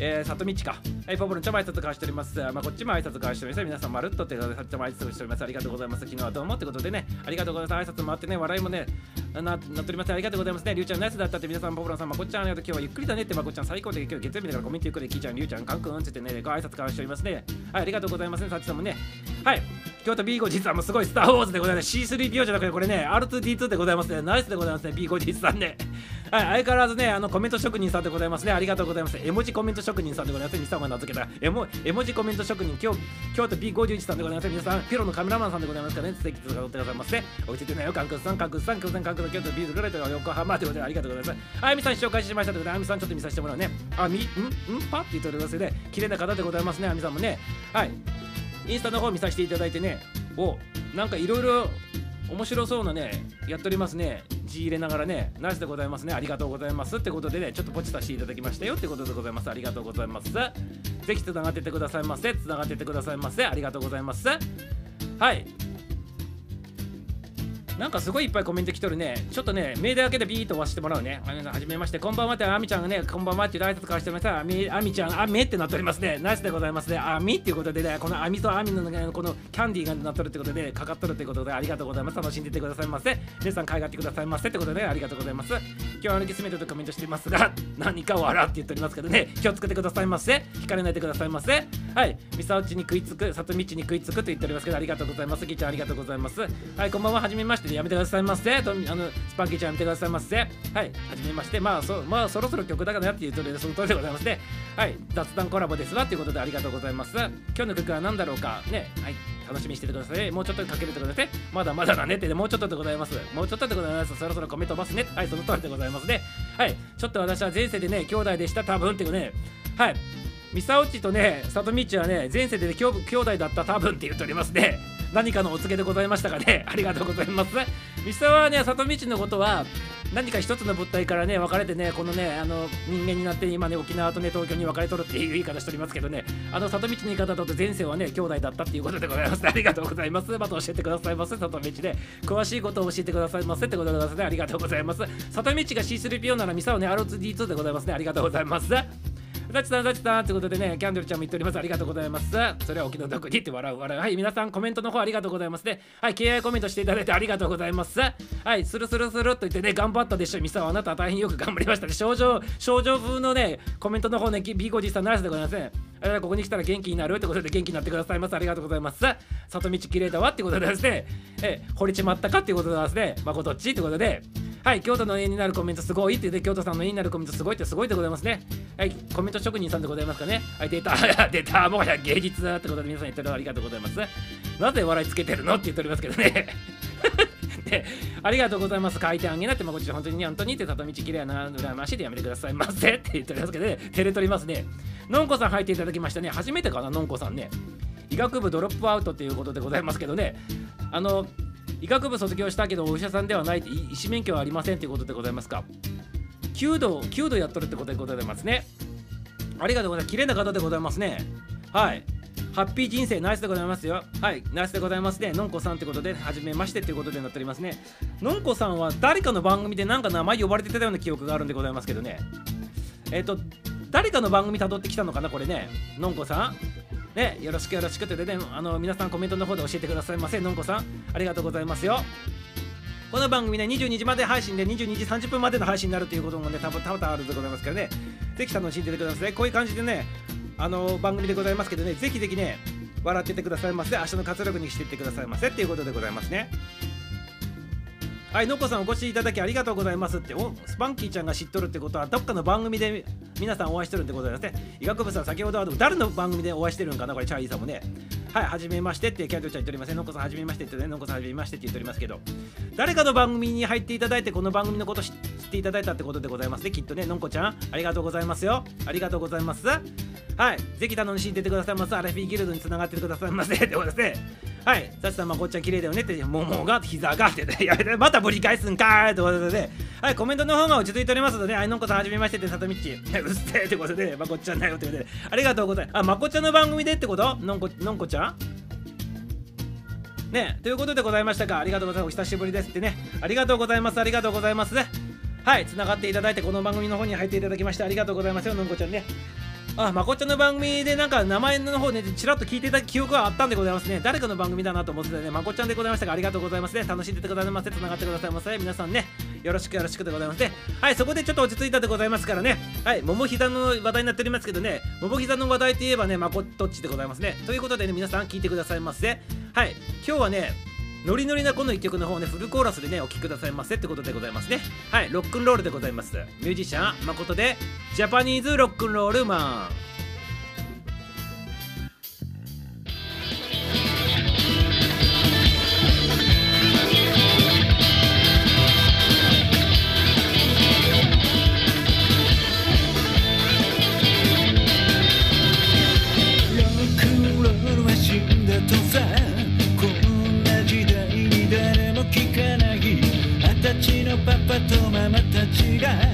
えー、里道か。はい、ポポルンちゃんも挨拶交わしております。まあ、こっちも挨拶交わしております。皆さん、まるっとってことで、さっちゃんも挨拶しております。ありがとうございます。昨日はどうもってことでね、ありがとうございます。挨拶もあってね、笑いもね、ななっております。ありがとうございますね。りゅうちゃんナイスだったって皆さん、ポポルンさん、まこっちゃん、ありがとう。今日はゆっくりだねって、まこっちゃん最高で、今日月曜日だからコメントゆっくりで、きーちゃん、りゅうちゃん、かんくんって言ってね、ご挨拶交わしておりますね。はい、ありがとうございますね、さっちさんもね。はい、京都 B5 実はもすごいスター・ウォーズでございます。C3PO じゃなくて、これね、R2D2 でございますね。ナイスでございますね、B5 実さんね。はい、相変わらずね、あのコメント職人さんでございますね。ありがとうございます。絵文字コメント職人さんでございます。ミサオが名付けた絵文絵文字コメント職人、京京都 B51 さんでございます。皆さん、ピロのカメラマンさんでございますからね、素敵とってくださいませ。おいてないよ、カンクスさん、カンクスさん、京都さん、カンクス京都 B ぐらいとか横浜ということでありがとうございます。あゆみさん紹介しましたということで、あゆみさんちょっと見させてもらうね。あ、み、んんパって言っておりますね。綺麗な方でございますね、あゆみさんもね。はい。インスタの方見させていただいてね、お、なんかいろいろ面白そうなね、やっておりますね。字入れながらね、ナイスでございますね。ありがとうございます。ってことでね、ちょっとポチさせていただきましたよってことでございます。ありがとうございます。ぜひつながっててくださいませ。つながっててくださいませ。ありがとうございます。はい。なんかすごいいっぱいコメント来とるね。ちょっとね、メールだけでビート押してもらうね。はじめまして、こんばんはって、あみちゃんがね、こんばんはって挨拶からしてました。あみあみちゃん、あめってなっておりますね。ナイスでございますね。あみっていうことでね、このあみとあみの、ね、このキャンディーがなっとるってことで、かかっとるってことで、ありがとうございます。楽しんでてくださいませ。皆さん、買いがってくださいませってことで、ありがとうございます。今日は歩きすめとコメントしていますが、何か笑って言っておりますけどね、気をつけてくださいませ。引かれないでくださいませ。はい、みさおちに食いつく、里道に食いつくと言っておりますけど、ありがとうございます。ぎちゃん、ありがとうございます。はい、こんばんは、はじめましてで、やめてくださいませ。とあのスパンキーちゃん見てくださいませ。はいはじめまして。まあそまあそろそろ曲だからなっていうとりでその通りでございますね。はい雑談コラボですわということでありがとうございます。今日の曲は何だろうか。ねはい楽しみにしててくださいもうちょっとかけるてくださいまだまだだねって。もうちょっとでございます。もうちょっとでございます。そろそろコメントますね。はいその通りでございますね。はいちょっと私は前世でね兄弟でした。多分っていうね。はい。ミサオチとね、サトミッチはね、前世で、ね、兄弟だった多分って言っておりますね。何かのお告げでございましたかね。ありがとうございます。ミサはね、里道のことは、何か一つの物体からね、分かれてね、このね、あの人間になって、今ね、沖縄とね、東京に分かれとるっていう言い方しておりますけどね、あの里道の言い方だと前世はね、兄弟だったっていうことでございます。ありがとうございます。また教えてくださいませ、里道で。詳しいことを教えてくださいませってことでございますね。ありがとうございます。里道が C3PO ならミサはね、R2D2 でございますね。ありがとうございます。ザチさん、ザチさんってことでね、キャンドルちゃんも言っております。ありがとうございます。それはお気の毒にって笑う笑う。はい、皆さんコメントの方ありがとうございますね。はい、敬愛コメントしていただいてありがとうございます。はい、スルスルスルっと言ってね、頑張ったでしょ。ミサはあなた大変よく頑張りましたね。症状、症状風のね、コメントの方ね、ビーコジさんナイスでございますね。ここに来たら元気になるってことで元気になってくださいます。ありがとうございます。里道綺麗だわってことでですね、え、惚れちまったかっていうことでですね、まこどっちってことで、はい、京都の絵になるコメントすごいって言って、京都さんの絵になるコメントすごいってすごいでございますね。はい、コメント職人さんでございますかね。はい、出た、出た、もはや芸術だってことで皆さん言ってるありがとうございます。なぜ笑いつけてるのって言っておりますけどね。で、ありがとうございます。書いてあげなって、まこっち本当に本当にって里道きれいな、羨ましいでやめてくださいませって言っておりますけどね、照れとりますね。のんこさん入っていただきましたね。初めてかな、のんこさんね。医学部ドロップアウトっていうことでございますけどね。あの、医学部卒業したけどお医者さんではない医師免許はありませんということでございますか弓道弓道やっとるってことでございますねありがとうございます。綺麗な方でございますね。はい。ハッピー人生ナイスでございますよ。はい。ナイスでございますね。のんこさんってことではじめましてっていうことでなっておりますね。のんこさんは誰かの番組でなんか名前呼ばれてたような記憶があるんでございますけどね。えっ、と誰かの番組辿ってきたのかなこれね。のんこさん。ね、よろしくよろしくということで、ね、あの皆さんコメントの方で教えてくださいませ。のんこさん、ありがとうございますよ。この番組ね、22時まで配信で22時30分までの配信になるということもね、多分多々あるでございますからね、ぜひ楽しんでてください。こういう感じでね、あの番組でございますけどね、ぜひぜひね、笑っててくださいませ。明日の活力にしていってくださいませっていうことでございますね。はい、のこさんお越しいただきありがとうございますって、おスパンキーちゃんが知っとるってことは、どっかの番組で皆さんお会いしてるんでございますね。医学部さん、先ほどは誰の番組でお会いしてるんかな、これ、チャーリーさんもね。はい、はじめましてってキャンドルちゃん言っておりますね。のこさん、はじめましてってね、のこさん、はじめましてって言っておりますけど、誰かの番組に入っていただいて、この番組のこと知っていただいたってことでございますね。きっとね、のんこちゃん、ありがとうございますよ。ありがとうございます。はい、ぜひ楽しんでてくださいませ。アラフィーギルドにつながってくださいませ。ってことですね。はい、さちさん、まこっちゃん綺麗だよねって、ももが、膝がって、やめて、またぶり返すんかーってことで、はい、コメントの方が落ち着いておりますので、あいのんこさん、はじめましてって、さとみっち、うっせーってことで、まこっちゃんだよってことで、ありがとうございます。あ、まこちゃんの番組でってこと？のんこ、のんこちゃんねということでございましたが、ありがとうございます。お久しぶりですってね。ありがとうございます。ありがとうございます。はい、つながっていただいて、この番組の方に入っていただきまして、ありがとうございますよ、のんこちゃんね。あ、まこちゃんの番組でなんか名前の方ね、ちらっと聞いてた記憶があったんでございますね。誰かの番組だなと思ってたね、まこちゃんでございましたが、ありがとうございますね。楽しんでてくださいませ。つながってくださいませ。皆さんね、よろしくよろしくでございますね。はい、そこでちょっと落ち着いたでございますからね。はい、桃膝の話題になっておりますけどね、桃膝の話題といえばね、まこっとっちでございますね。ということでね、皆さん聞いてくださいませ。はい、今日はね、ノリノリなこの1曲の方ね、フルコーラスでね、お聴きくださいませってことでございますね。はい、ロックンロールでございます。ミュージシャン、誠で、ジャパニーズロックンロールマン。形が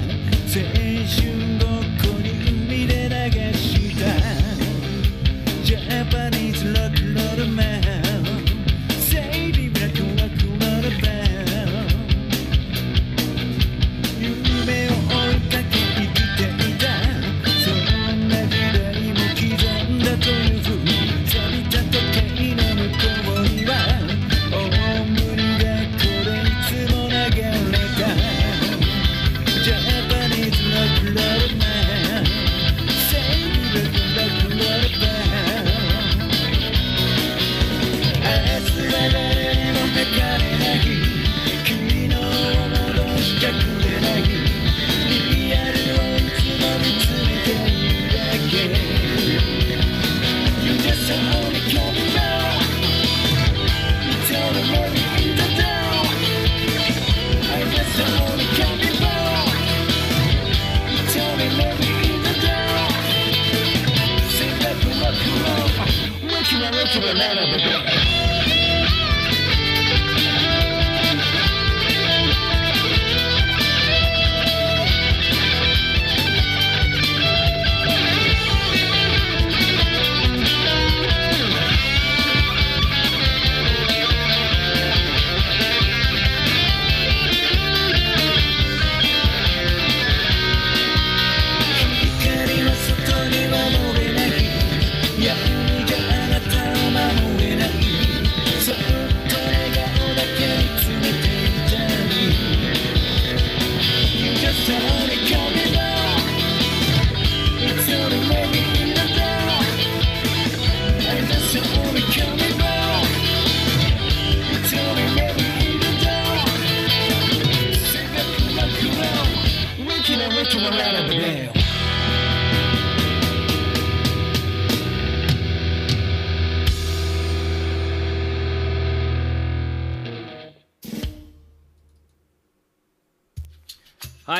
banana.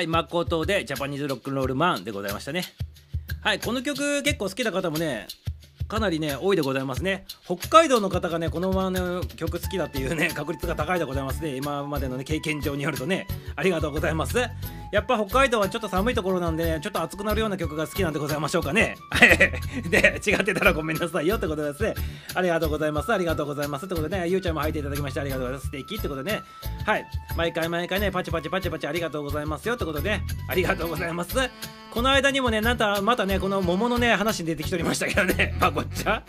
はい、誠でジャパニーズロックンロールマンでございましたね。はい、この曲結構好きな方もね、かなりね多いでございますね。北海道の方がねこのままの曲好きだっていうね確率が高いでございますね。今までのね経験上によるとね。ありがとうございます。やっぱ北海道はちょっと寒いところなんで、ね、ちょっと暑くなるような曲が好きなんでございましょうかね。で違ってたらごめんなさいよってことです。ねありがとうございます。ありがとうございます。ってことでねゆうちゃんも入っていただきましてありがとうございます。素敵ってことでね。はい。毎回毎回ねパチパチパチパチありがとうございますよってことで。ありがとうございます。この間にもね、なんかまたね、この桃のね、話に出てきておりましたけどね、まこっちゃ。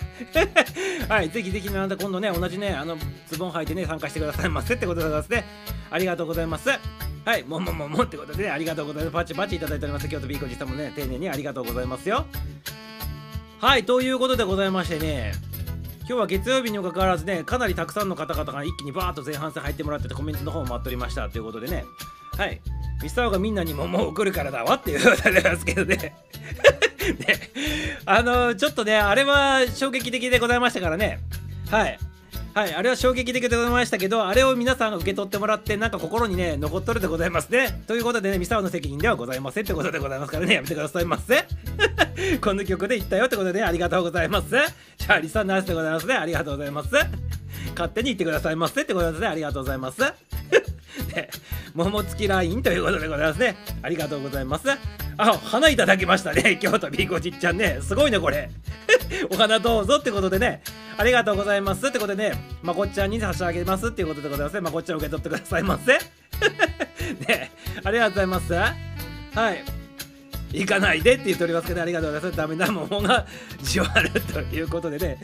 はい、ぜひぜひ、なんだ今度ね、同じね、あの、ズボン履いてね、参加してくださいませってことでございますね。ありがとうございます。はい、ももももってことで、ね、ありがとうございます。パチパチいただいております。京都ビーコジさんもね、丁寧にありがとうございますよ。はい、ということでございましてね、今日は月曜日にもかかわらずね、かなりたくさんの方々が一気にバーッと前半戦入ってもらっててコメントの方も待っておりましたということでね、はい、ミスターがみんなにももう送るからだわっていうことなんですけどね ねあのちょっとねあれは衝撃的でございましたからねはいはい、あれは衝撃的でございましたけど、あれを皆さんが受け取ってもらって、なんか心にね、残っとるでございますね。ということでね、ミサオの責任ではございませんってことでございますからね、やめてくださいませ。この曲で言ったよってことで、ね、ありがとうございます。チャーリーさんナイスでございますね。ありがとうございます。勝手に言ってくださいませってことですね。ありがとうございます。ね、桃付きラインということでございますね。ありがとうございます。あ、花いただきましたね。京都ビーコじっちゃんね。すごいね、これ。お花どうぞってことでね。ありがとうございますってことでね、まこっちゃんに差し上げますっていうことでございますね。まこっちゃん受け取ってくださいませ。ね、ありがとうございます。はい。行かないでって言っておりますけど、ありがとうございます。ダメな桃がじわるということでね、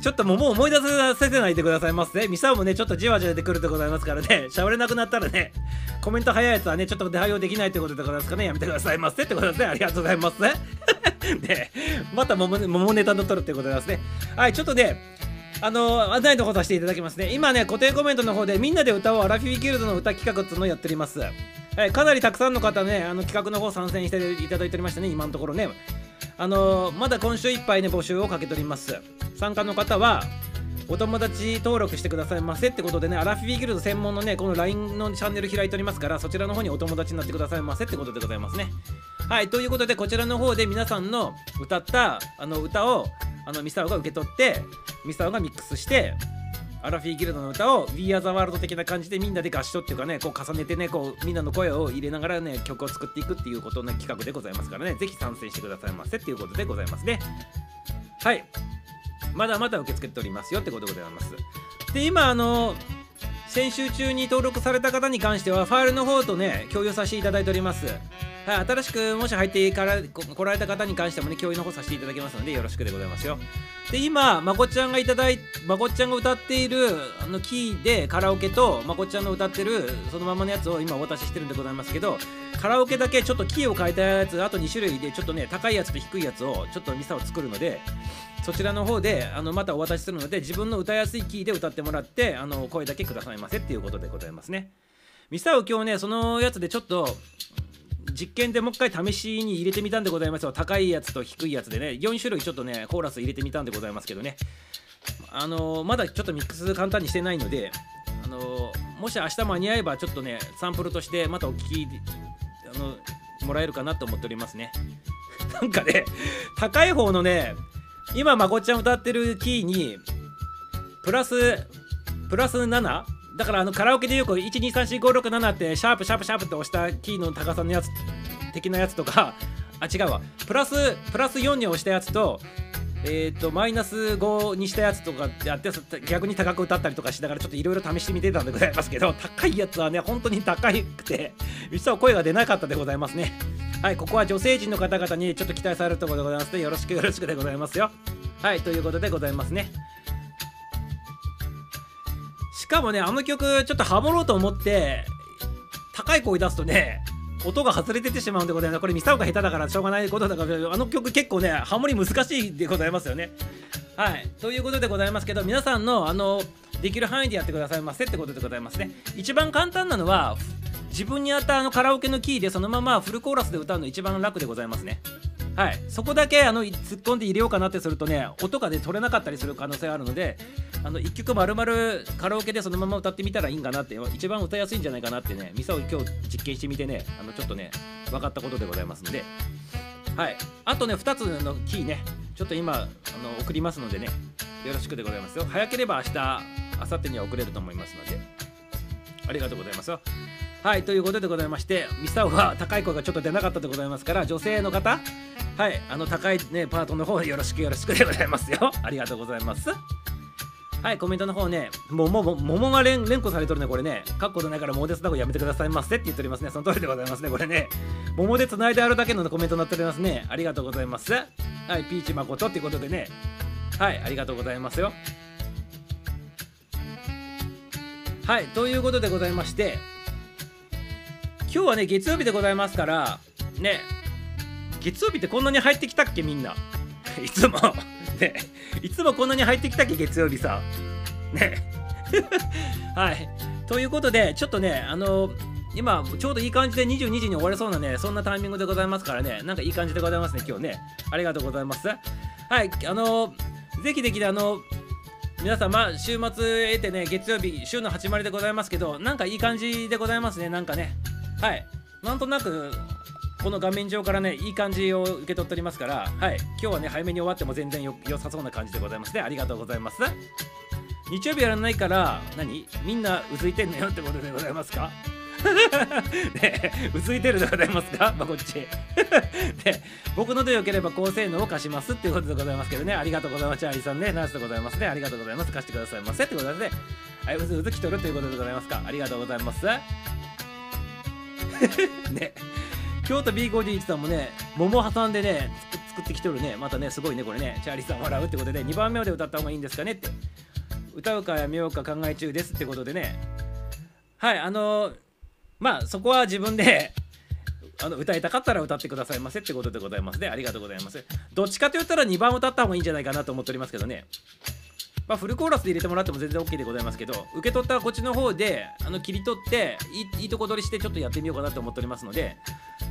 ちょっともう思い出させてないでくださいますね。ミサオもね、ちょっとじわじわ出てくるでございますからね、しゃべれなくなったらね、コメント早いやつはね、ちょっと対応できないってことでございますかね、やめてくださいませってことですね。ありがとうございますね。で、また桃桃ネタの取るってことでございますね。はい、ちょっとね、あの案内の方させていただきますね。今ね、固定コメントの方でみんなで歌おうアラフィフギルドの歌企画っていうのをやっております。はい、かなりたくさんの方ね、あの企画の方参戦していただいておりましたね、今のところね。あのまだ今週いっぱいね、募集をかけております。参加の方は、お友達登録してくださいませってことでね、アラフィビギルド専門のね、この LINE のチャンネル開いておりますから、そちらの方にお友達になってくださいませってことでございますね。はい、ということで、こちらの方で皆さんの歌ったあの歌をあのミサオが受け取って、ミサオがミックスして、アラフィーギルドの歌を We Are the World 的な感じでみんなで合唱っていうかね、こう重ねてね、こうみんなの声を入れながらね、曲を作っていくっていうことの企画でございますからね、ぜひ参戦してくださいませっていうことでございますね。はい。まだまだ受け付けておりますよってことでございます。で、今、あの、先週中に登録された方に関しては、ファイルの方とね、共有させていただいております。はい、新しくもし入ってから来られた方に関してもね、共有の方させていただきますので、よろしくでございますよ。で、今、まこちゃんがいただいまこちゃんが歌っているあのキーでカラオケと、まこちゃんの歌ってるそのままのやつを今お渡ししてるんでございますけど、カラオケだけちょっとキーを変えたやつ、あと2種類で、ちょっとね、高いやつと低いやつを、ちょっとミサを作るので、そちらの方であのまたお渡しするので自分の歌いやすいキーで歌ってもらってあの声だけくださいませっていうことでございますね。ミサオ今日ねそのやつでちょっと実験でもう一回試しに入れてみたんでございますよ。高いやつと低いやつでね。4種類ちょっとねコーラス入れてみたんでございますけどね。あのまだちょっとミックス簡単にしてないのであのもし明日間に合えばちょっとねサンプルとしてまたお聞きあのもらえるかなと思っておりますね。なんかね高い方のね今まこっちゃん歌ってるキーにプラスプラス7だからあのカラオケでよく123456ってシャープシャープシャープって押したキーの高さのやつ的なやつとか あ違うわプラスプラス4に押したやつとえっ、ー、とマイナス5にしたやつとかやって逆に高く歌ったりとかしながらちょっといろいろ試してみてたんでございますけど 高いやつはね本当に高くて 実は声が出なかったでございますねはい、ここは女性陣の方々にちょっと期待されるところでございますので、よろしくよろしくでございますよ。はい、ということでございますね。しかもね、あの曲、ちょっとハモろうと思って、高い声出すとね、音が外れててしまうんでございます。これ、ミサオが下手だからしょうがないことだから、あの曲結構ね、ハモリ難しいでございますよね。はい、ということでございますけど、皆さんの、あの、できる範囲でやってくださいませってことでございますね。一番簡単なのは、自分に合ったあのカラオケのキーでそのままフルコーラスで歌うの一番楽でございますねはい。そこだけあの突っ込んで入れようかなってするとね音がね取れなかったりする可能性があるのであの1曲丸々カラオケでそのまま歌ってみたらいいんかなって一番歌いやすいんじゃないかなってねミサを今日実験してみてねあのちょっとね分かったことでございますんで。はい。あとね2つのキーねちょっと今あの送りますのでねよろしくでございますよ。早ければ明日明後日には送れると思いますので。ありがとうございますよ。はいということでございましてミサオは高い声がちょっと出なかったでございますから女性の方はいあの高いねパートの方よろしくよろしくでございますよ。ありがとうございます。はいコメントの方ねももも桃が連連呼されとるねこれね。かっことないから桃でつなぐやめてくださいませって言っておりますね。その通りでございますねこれね。桃でつないであるだけのコメントになっておりますね。ありがとうございます。はいピーチ誠ってことでね。はいありがとうございますよ。はいということでございまして今日はね月曜日でございますからね月曜日ってこんなに入ってきたっけみんな。いつも。ねいつもこんなに入ってきたっけ月曜日さね。はい。ということでちょっとねあの今ちょうどいい感じで22時に終われそうなねそんなタイミングでございますからね。なんかいい感じでございますね今日ね。ありがとうございます。はいあのぜひできであの皆様週末得てね月曜日週の始まりでございますけどなんかいい感じでございますねなんかね。はい。なんとなくこの画面上からねいい感じを受け取っておりますからはい。今日はね早めに終わっても全然よ良さそうな感じでございますね。ありがとうございます。日曜日やらないから何？みんなうずいてんのよってことでございますか？ねうずいてるでございますか？まあ、こっち。で 僕のでよければ高性能を貸しますっていうことでございますけどね。ありがとうございます。チャーリーさんねナースでございますね。ありがとうございます。貸してくださいませってことでね。はいうずうずきとるということでございますか？ありがとうございます。ね。京都 B51 さんもね桃挟んでね作ってきてるね。またねすごいねこれね。チャーリーさん笑うってことで2番目まで歌った方がいいんですかねって。歌うかやめようか考え中ですってことでね。はいあのー、まあそこは自分で あの歌いたかったら歌ってくださいませってことでございますね。ありがとうございます。どっちかと言ったら2番歌った方がいいんじゃないかなと思っておりますけどね。まあ、フルコーラスで入れてもらっても全然 OK でございますけど受け取ったらこっちの方であの切り取っていいとこ取りしてちょっとやってみようかなと思っておりますので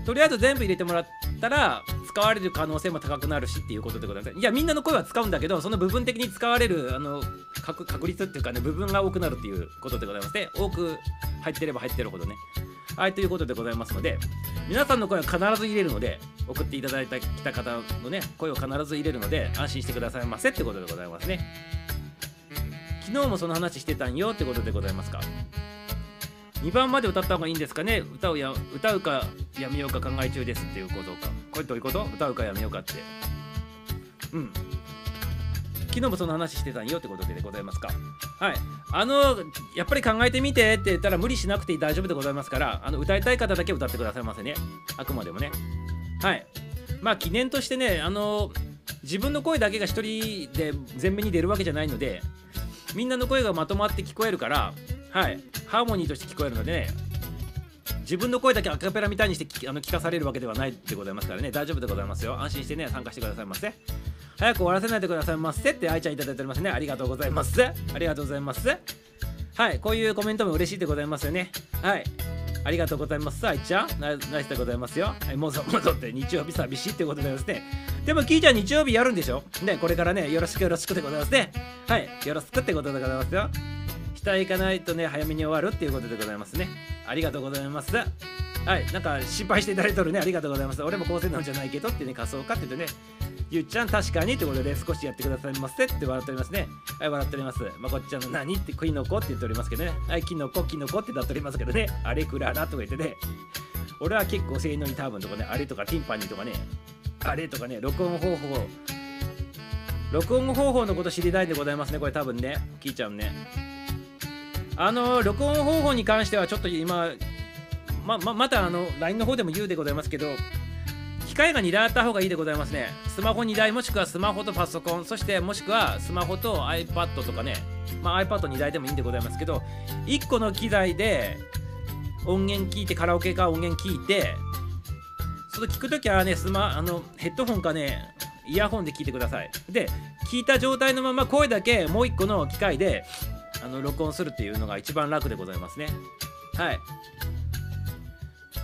とりあえず全部入れてもらったら使われる可能性も高くなるしっていうことでございます。いやみんなの声は使うんだけどその部分的に使われるあの確確率っていうかね部分が多くなるっていうことでございまして多く入ってれば入ってるほどね。はいということでございますので皆さんの声は必ず入れるので送っていただいた来た方のね声を必ず入れるので安心してくださいませってことでございますね。昨日もその話してたんよってことでございますか？2番まで歌った方がいいんですかね？歌うや歌うかやめようか考え中ですっていうことか。これどういうこと？歌うかやめようかって。うん。昨日もその話してたんよってことでございますか？はい。あのやっぱり考えてみてって言ったら無理しなくて大丈夫でございますからあの歌いたい方だけ歌ってくださいませね。あくまでもね。はい。まあ記念としてねあの自分の声だけが一人で前面に出るわけじゃないのでみんなの声がまとまって聞こえるからはい。ハーモニーとして聞こえるのでね自分の声だけアカペラみたいにしてあの聞かされるわけではないでございますからね。大丈夫でございますよ。安心してね参加してくださいませ。早く終わらせないでくださいませって愛ちゃんいただいておりますね。ありがとうございます。ありがとうございます。はい。こういうコメントも嬉しいでございますよね。はい。ありがとうございます。さあ、いっちゃん、ナイスでございますよ。はい、もうぞ もぞって日曜日寂しいってことでございますね。でも、キーちゃん日曜日やるんでしょ？ね、これからね、よろしくよろしくでございますね。はい、よろしくってことでございますよ。下へ行かないとね、早めに終わるっていうことでございますね。ありがとうございます。はい、なんか心配していただいてるね、ありがとうございます。俺も高専なんじゃないけどってね、仮装かって言ってね、ゆっちゃん確かにってことで少しやってくださいませって笑っておりますね。はい、笑っております。まこっちゃんの何ってキノコって言っておりますけどね。はい、キノコ、キノコってなっておりますけどね。あれくららとか言ってね。俺は結構性能に多分とかね、あれとかティンパニーとかね、あれとかね、録音方法、録音方法のこと知りたいでございますね、これ多分ね。聞いちゃうね。あの、録音方法に関してはちょっと今、ま、ままたあの、LINE の方でも言うでございますけど、機械が2台あった方がいいでございますね。スマホ2台もしくはスマホとパソコン、そしてもしくはスマホと iPad とかね、まあ、iPad2 台でもいいんでございますけど、1個の機材で音源聞いて、カラオケか音源聞いて、その聞くときはね、スマあのヘッドホンかね、イヤホンで聞いてください。で、聞いた状態のまま声だけもう1個の機械であの録音するっていうのが一番楽でございますね。はい。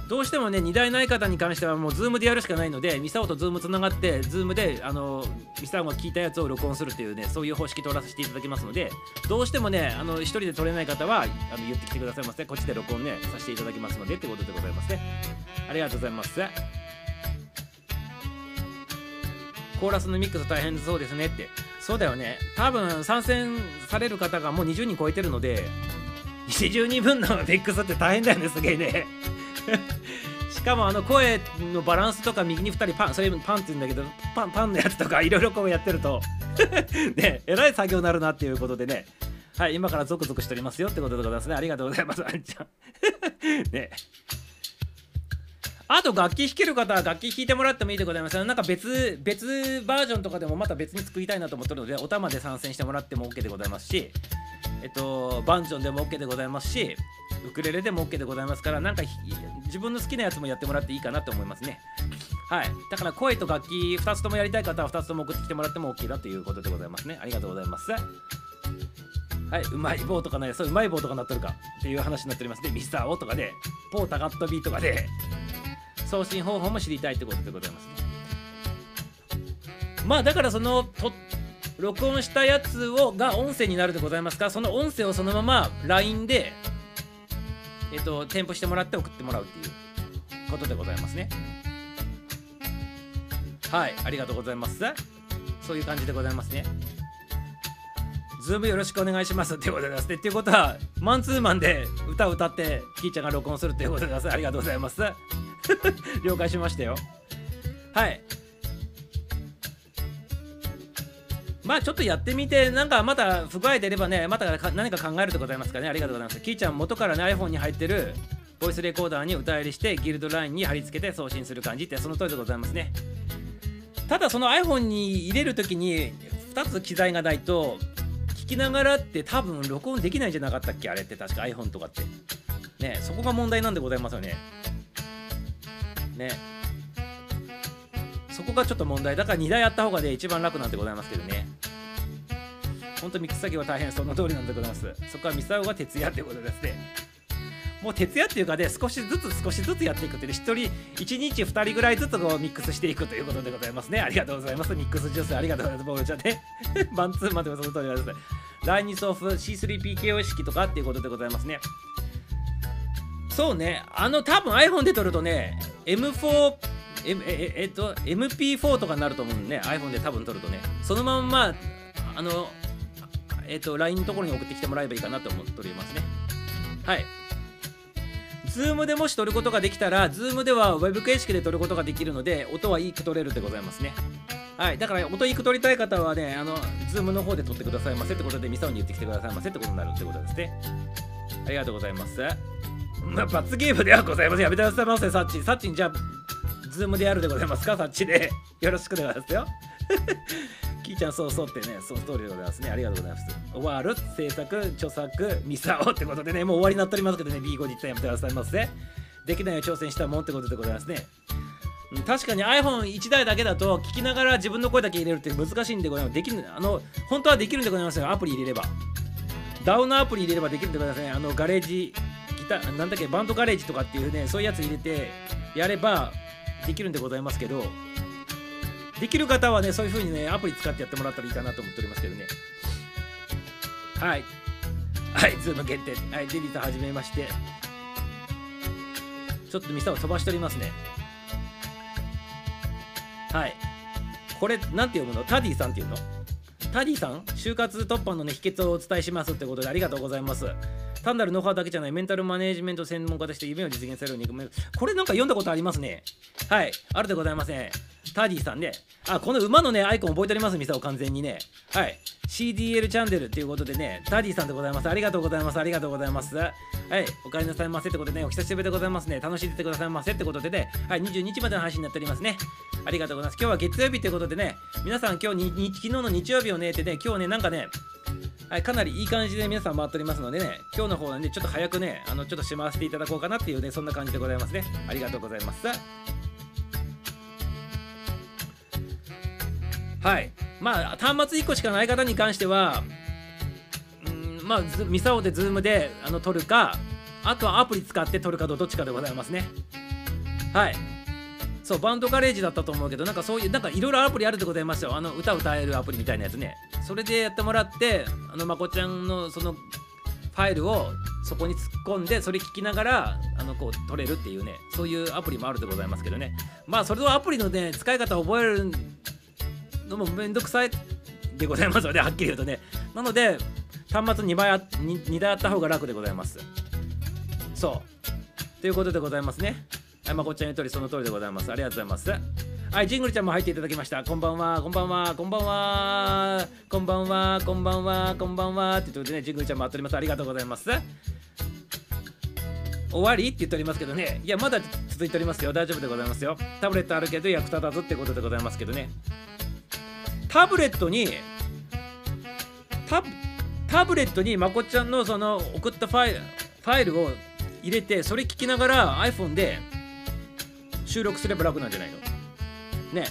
どうしてもね2台ない方に関してはもう Zoom でやるしかないのでミサオと Zoom つながって Zoom であのミサオが聞いたやつを録音するっていうねそういう方式取らせていただきますのでどうしてもねあの1人で撮れない方はあの言ってきてくださいませこっちで録音ねさせていただきますのでってことでございますね。ありがとうございます。コーラスのミックス大変そうですねって。そうだよね。多分参戦される方がもう20人超えてるので20人分の ミックスって大変だよねすげえね。しかもあの声のバランスとか右に2人パンそれパンって言うんだけどパンパンのやつとかいろいろこうやってると。ねえらい作業になるなっていうことでねはい今からゾクゾクしておりますよってことでございますね。ありがとうございますあんちゃん。ね。あと楽器弾ける方は楽器弾いてもらってもいいでございます。なんか別別バージョンとかでもまた別に作りたいなと思ってるのでお玉で参戦してもらっても OK でございますしえっとバンジョンでも OK でございますしウクレレでも OK でございますからなんか自分の好きなやつもやってもらっていいかなと思いますね。はい。だから声と楽器2つともやりたい方は2つとも送ってきてもらっても OK だということでございますね。ありがとうございます。はい。うまい棒とかねそううまい棒とかなっとるかっていう話になっております。ねミスターオとかでポータガットビーとかで送信方法も知りたいってことでございますね。まあだからそのと録音したやつをが音声になるでございますか？その音声をそのまま LINE でえっと添付してもらって送ってもらうっていうことでございますね。はい。ありがとうございます。そういう感じでございますね。ズームよろしくお願いします。ってことでございます。ね。っていうことは、マンツーマンで歌を歌って、キーちゃんが録音するっていうことでございます。ありがとうございます。了解しましたよ。はい。まあちょっとやってみて、なんかまた不具合出ればね、また何か考えるでございますかね、ありがとうございます。キーちゃん、元からね、iPhone に入ってるボイスレコーダーに歌入りして、ギルドラインに貼り付けて送信する感じって、その通りでございますね。ただ、その iPhone に入れるときに、2つ機材がないと、聞きながらって多分録音できないんじゃなかったっけ？あれって確か iPhone とかって。ねそこが問題なんでございますよね。ねそこがちょっと問題だから2台あった方がね一番楽なんでございますけどね。ほんとミックス作業は大変その通りなんでございます。そこはミサオが徹夜ってことですね。もう徹夜っていうかね、少しずつ少しずつやっていくってね、1人、1日2人ぐらいずつこうミックスしていくということでございますね。ありがとうございます。ミックスジュースありがとうございます。ボールちゃんね。マンツーマンでもその通りです。第2送付 C3PKO 式とかっていうことでございますね。そうね、あの多分 iPhone で撮るとね、M4、M ええっと、MP4 とかになると思うんでね、iPhone で多分撮るとね、そのまんま、あの、えっと、LINE のところに送ってきてもらえばいいかなと思っておりますね。はい。Zoom でもし撮ることができたら、Zoom では Web 形式で撮ることができるので、音はいいく撮れるでございますね。はい、だから音いいく撮りたい方はね、あの、Zoom の方で撮ってくださいませってことで、ミサオに言ってきてくださいませってことになるってことですね。ありがとうございます。まあ、罰ゲームではございません。やめてくださいませ、サッチ。サッチにじゃあ、Zoom でやるでございますか、サッチで。よろしくでございますよ。キーちゃんそうそうってね、その通りでございますね。ありがとうございます。終わる、制作、著作、ミサオってことでね、もう終わりになっておりますけどね、B5 実はやめてくださいませ。できないを挑戦したもんってことでございますね。確かに iPhone1 台だけだと聞きながら自分の声だけ入れるって難しいんでございます。できる、あの、本当はできるんでございますよ。アプリ入れれば。ダウンのアプリ入れればできるんでございますね。あの、ガレージ、ギター、なんだっけ、バンドガレージとかっていうね、そういうやつ入れてやればできるんでございますけど、できる方はね、そういう風にね、アプリ使ってやってもらったらいいかなと思っておりますけどね。はい。はい、ズーム限定。はい、デビット始めまして。ちょっとミサを飛ばしておりますね。はい。これ、なんて読むの？タディさんっていうの？タディさん？就活突破のね、秘訣をお伝えしますってことでありがとうございます。単なるノウハウだけじゃないメンタルマネジメント専門家として夢を実現される肉目これなんか読んだことありますね。はい。あるでございません。タディさんねあこの馬のねアイコン覚えておりますミサを完全にね。はい。CDL チャンネルっていうことでねタディさんでございます。ありがとうございます。ありがとうございます。はい。お帰りなさいませってことでねお久しぶりでございますね。楽しんでてくださいませってことでね。はい。22日までの配信になっておりますね。ありがとうございます。今日は月曜日ということでね皆さん今日に昨日の日曜日をねってね今日ねなんかねはい、かなりいい感じで皆さん回っておりますのでね、今日今日の方はね、ちょっと早くね、あのちょっとしまわせていただこうかなっていうね、そんな感じでございますね。ありがとうございます。はい。まあ、端末1個しかない方に関しては、うんまあ、ミサオでズームであの撮るか、あとはアプリ使って撮るかどっちかでございますね。はい。そう、バンドガレージだったと思うけど、なんかそういう、なんかいろいろアプリあるってございますよ。あの、歌歌えるアプリみたいなやつね。それでやってもらって、あの、まこちゃんのその、ファイルをそこに突っ込んで、それ聞きながら、あの、こう、撮れるっていうね、そういうアプリもあるでございますけどね。まあ、それとアプリのね、使い方を覚えるのもめんどくさいでございますのではっきり言うとね。なので端末2倍あ 2, 2台あった方が楽でございます。そう。ということでございますね。はいまこちゃん言う通りその通りでございます。ありがとうございます。はいジングルちゃんも入っていただきました。こんばんはこんばんはこんばんは。こんばんはこんばんはこんばんは。って言ってねジングルちゃんもあっております。ありがとうございます。終わりって言っておりますけどね。いやまだ続いておりますよ。大丈夫でございますよ。タブレットあるけど役立たずってことでございますけどね。タブレットにタタブレットにまこちゃんのその送ったファイファイルを入れてそれ聞きながら iPhone で収録すれば楽なんじゃないの？ね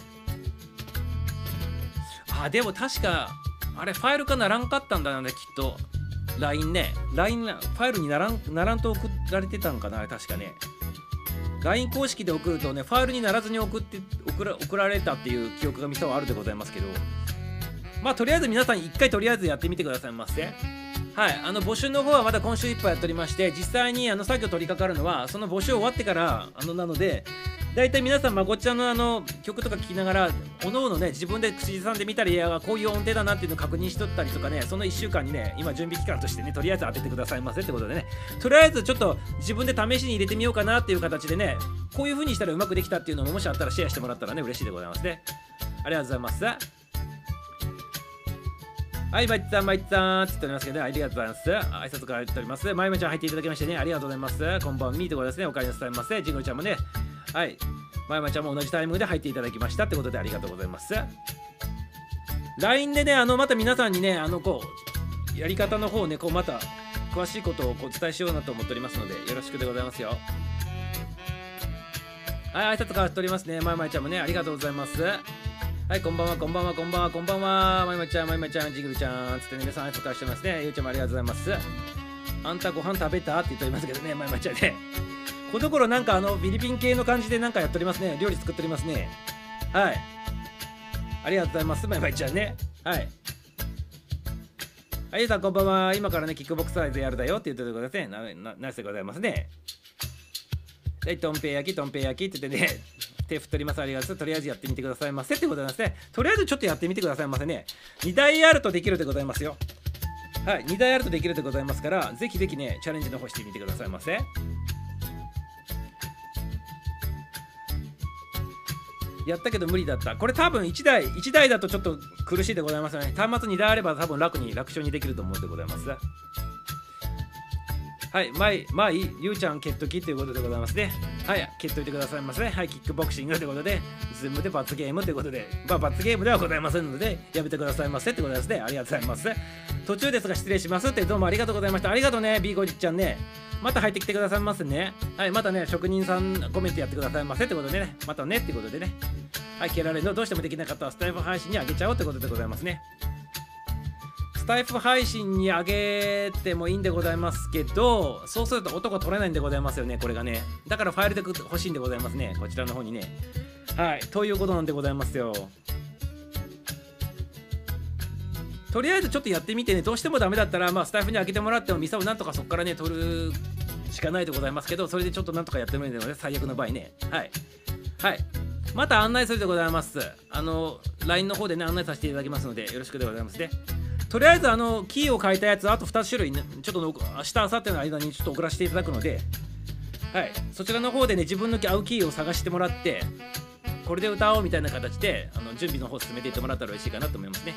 あでも確かあれファイル化ならんかったんだよねきっと。LINE ね。LINE ファイルにならんならんと送られてたんかなあれ確かね。LINE 公式で送るとねファイルにならずに送って送ら送られたっていう記憶がミサはあるでございますけど。まあとりあえず皆さん一回とりあえずやってみてくださいませ。はいあの募集の方はまだ今週いっぱいやっておりまして実際にあの作業取り掛かるのはその募集終わってからあのなので大体皆さんまこっちゃんのあの曲とか聴きながらおのおのね自分で口ずさんでみたりやこういう音程だなっていうのを確認しとったりとかねその1週間にね今準備期間としてねとりあえず当ててくださいませってことでね。とりあえずちょっと自分で試しに入れてみようかなっていう形でねこういう風にしたらうまくできたっていうのももしあったらシェアしてもらったらね嬉しいでございますね。ありがとうございます。はい、バイツさん、バイツさん、つっておりますけど、ね、ありがとうございます。挨拶から言っております。まゆめちゃん入っていただきましてね、ありがとうございます。こんばんみーところですね、お帰りなさいませ。ジングルちゃんもね、はい、まゆまちゃんも同じタイミングで入っていただきましたってことでありがとうございます。LINE でね、あの、また皆さんにね、あの、こう、やり方の方をね、こう、また、詳しいことをお伝えしようなと思っておりますので、よろしくでございますよ。はい、挨拶からっておりますね。まゆまちゃんもね、ありがとうございます。はい、こんばんは、こんばんは、こんばんは、こんばんは。まいまちゃん、まいまちゃん、ジングルちゃん。つって、ね、皆さん、挨拶かしてますね。ゆうちゃんもありがとうございます。あんたご飯食べた？って言っておりますけどね、まいまちゃんね。このところなんかあの、フィリピン系の感じでなんかやっておりますね。料理作っておりますね。はい。ありがとうございます。まいまいちゃんね。はい。はい、さん、こんばんは。今からね、キックボクサーズやるだよって言っててください。な、な、なぜございますね。はい、とんぺい焼き、とんぺい焼きって言ってね、手振っております。ありがとうございます。とりあえずやってみてくださいませってございますね。とりあえずちょっとやってみてくださいませね。2台あるとできるでございますよ。はい、2台あるとできるでございますから、ぜひぜひね、チャレンジの方してみてくださいませ。やったけど無理だった。これ多分1台、1台だとちょっと苦しいでございますね。端末2台あれば多分楽に楽勝にできると思うでございます。はい、まい、まい、ゆうちゃん、蹴っときということでございますね。はい、蹴っといてくださいませ、はい、キックボクシングということで、ズームで罰ゲームということで、まあ、罰ゲームではございませんので、やめてくださいませってことですね。ありがとうございます。途中ですが失礼しますって、どうもありがとうございました。ありがとうね、ビーゴリちゃんね。また入ってきてくださいませね。はい、またね、職人さんコメントやってくださいませってことでね、またねってことでね。はい、蹴られるのどうしてもできなかったらスタイフ配信にあげちゃおうってことでございますね。スタイフ配信に上げてもいいんでございますけど、そうすると音が取れないんでございますよね、これがね。だからファイルで欲しいんでございますね、こちらの方にね。はい、ということなんでございますよ。とりあえずちょっとやってみてね、どうしてもダメだったら、まあ、スタイフに開けてもらっても、ミサをなんとかそこからね、取るしかないでございますけど、それでちょっとなんとかやってみるので、最悪の場合ね。はい。はい。また案内するでございます。あの、LINE の方でね、案内させていただきますので、よろしくでございますね。とりあえずあのキーを変えたやつあと2種類、ね、ちょっと明日明後日の間にちょっと送らせていただくのではいそちらの方でね自分の合うキーを探してもらってこれで歌おうみたいな形であの準備の方進めていってもらったら嬉しいかなと思いますね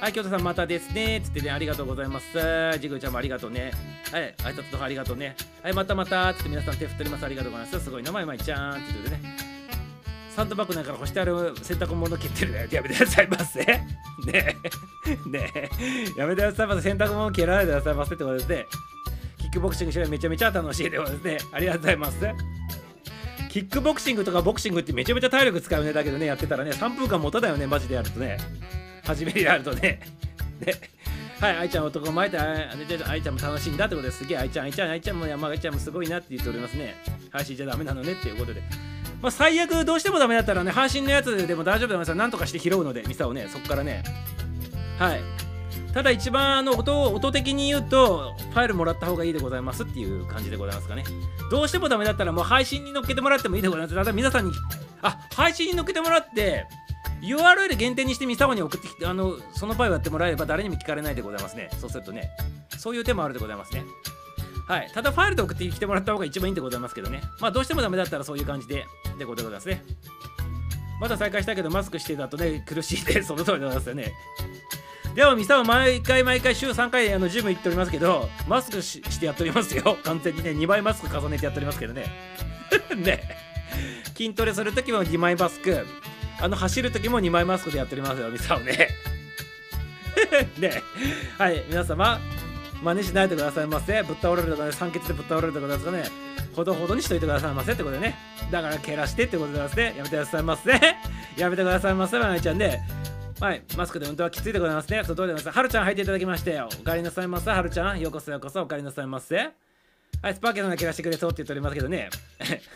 はい、京都さんまたですね。つってね、ありがとうございます。ジグちゃんもありがとうね。はい、挨拶とかありがとうね。はい、またまた。つって皆さん手振っております。ありがとうございます。すごい名前まいちゃんって言ってね。サンドバッグなんか干してある洗濯物切ってるね。やめてくださいませ。ねえ。ねえ。やめてくださいませ。洗濯物切らないでくださいませってことですね。キックボクシングしてめちゃめちゃ楽しいでございますね。ありがとうございます。キックボクシングとかボクシングってめちゃめちゃ体力使うね。だけどね、やってたらね、3分間持ただよね、マジでやるとね。初めてやるとね。ね。はい、愛ちゃん男前で、愛ちゃんも楽しいんだってことですげえ、愛ちゃん、愛ちゃん、愛ちゃんも山愛ちゃんもすごいなって言っておりますね。配信じゃダメなのねっていうことで。まあ、最悪どうしてもダメだったらね、配信のやつでも大丈夫だよ。なんとかして拾うので、ミサをね、そこからね。はい。ただ一番あの音音的に言うと、ファイルもらった方がいいでございますっていう感じでございますかね。どうしてもダメだったらもう配信に乗っけてもらってもいいでございます。ただ皆さんに、あ、配信に乗っけてもらって、URL 限定にしてミサオに送ってきてあのその場合をやってもらえれば誰にも聞かれないでございますねそうするとねそういう手もあるでございますねはい。ただファイルで送ってきてもらった方が一番いいんでございますけどね。まあどうしてもダメだったらそういう感じででございますね。まだ再開したけどマスクしてだとね苦しいでその通りでございますよね。でもミサオ毎回毎回週3回あのジム行っておりますけどマスクしてやっておりますよ。完全にね2枚マスク重ねてやっておりますけどね。ね。筋トレするときも2枚マスク。あの走るときも2枚マスクでやっておりますよミサオね。ね。はい。皆様真似しないでくださいませぶっ倒れるとかね酸欠でぶっ倒れるとかですかねほどほどにしといてくださいませってことでねだから蹴らしてってことでございますね やめてくださいませやめてくださいませまなちゃんではい、マスクで運動はきついでございますね。そうどうでございます。はるちゃん入っていただきましてよ。お帰りなさいませ、はるちゃん。ようこそようこそお帰りなさいませ。はい、スパーケさんが蹴らしてくれそうって言っておりますけどね。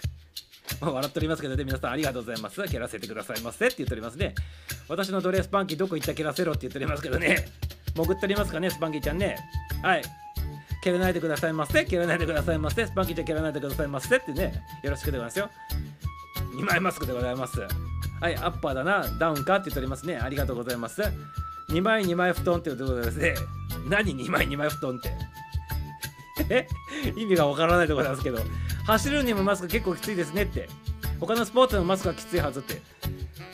もう笑っておりますけどね、皆さんありがとうございます。蹴らせてくださいませって言っておりますね。私のドレスパンキーどこ行った蹴らせろって言っておりますけどね。潜っておりますかね、スパンキーちゃんね。はい。蹴らないでくださいませ。蹴らないでくださいませ。スパンキーちゃん蹴らないでくださいませってね。よろしくでございますよ。2枚マスクでございます。はい、アッパーだな、ダウンかって言っておりますね。ありがとうございます。2枚2枚布団っていうことでですね。何2枚2枚布団って。え？意味がわからないところなんですけど、走るにもマスク結構きついですねって。他のスポーツのマスクはきついはずって。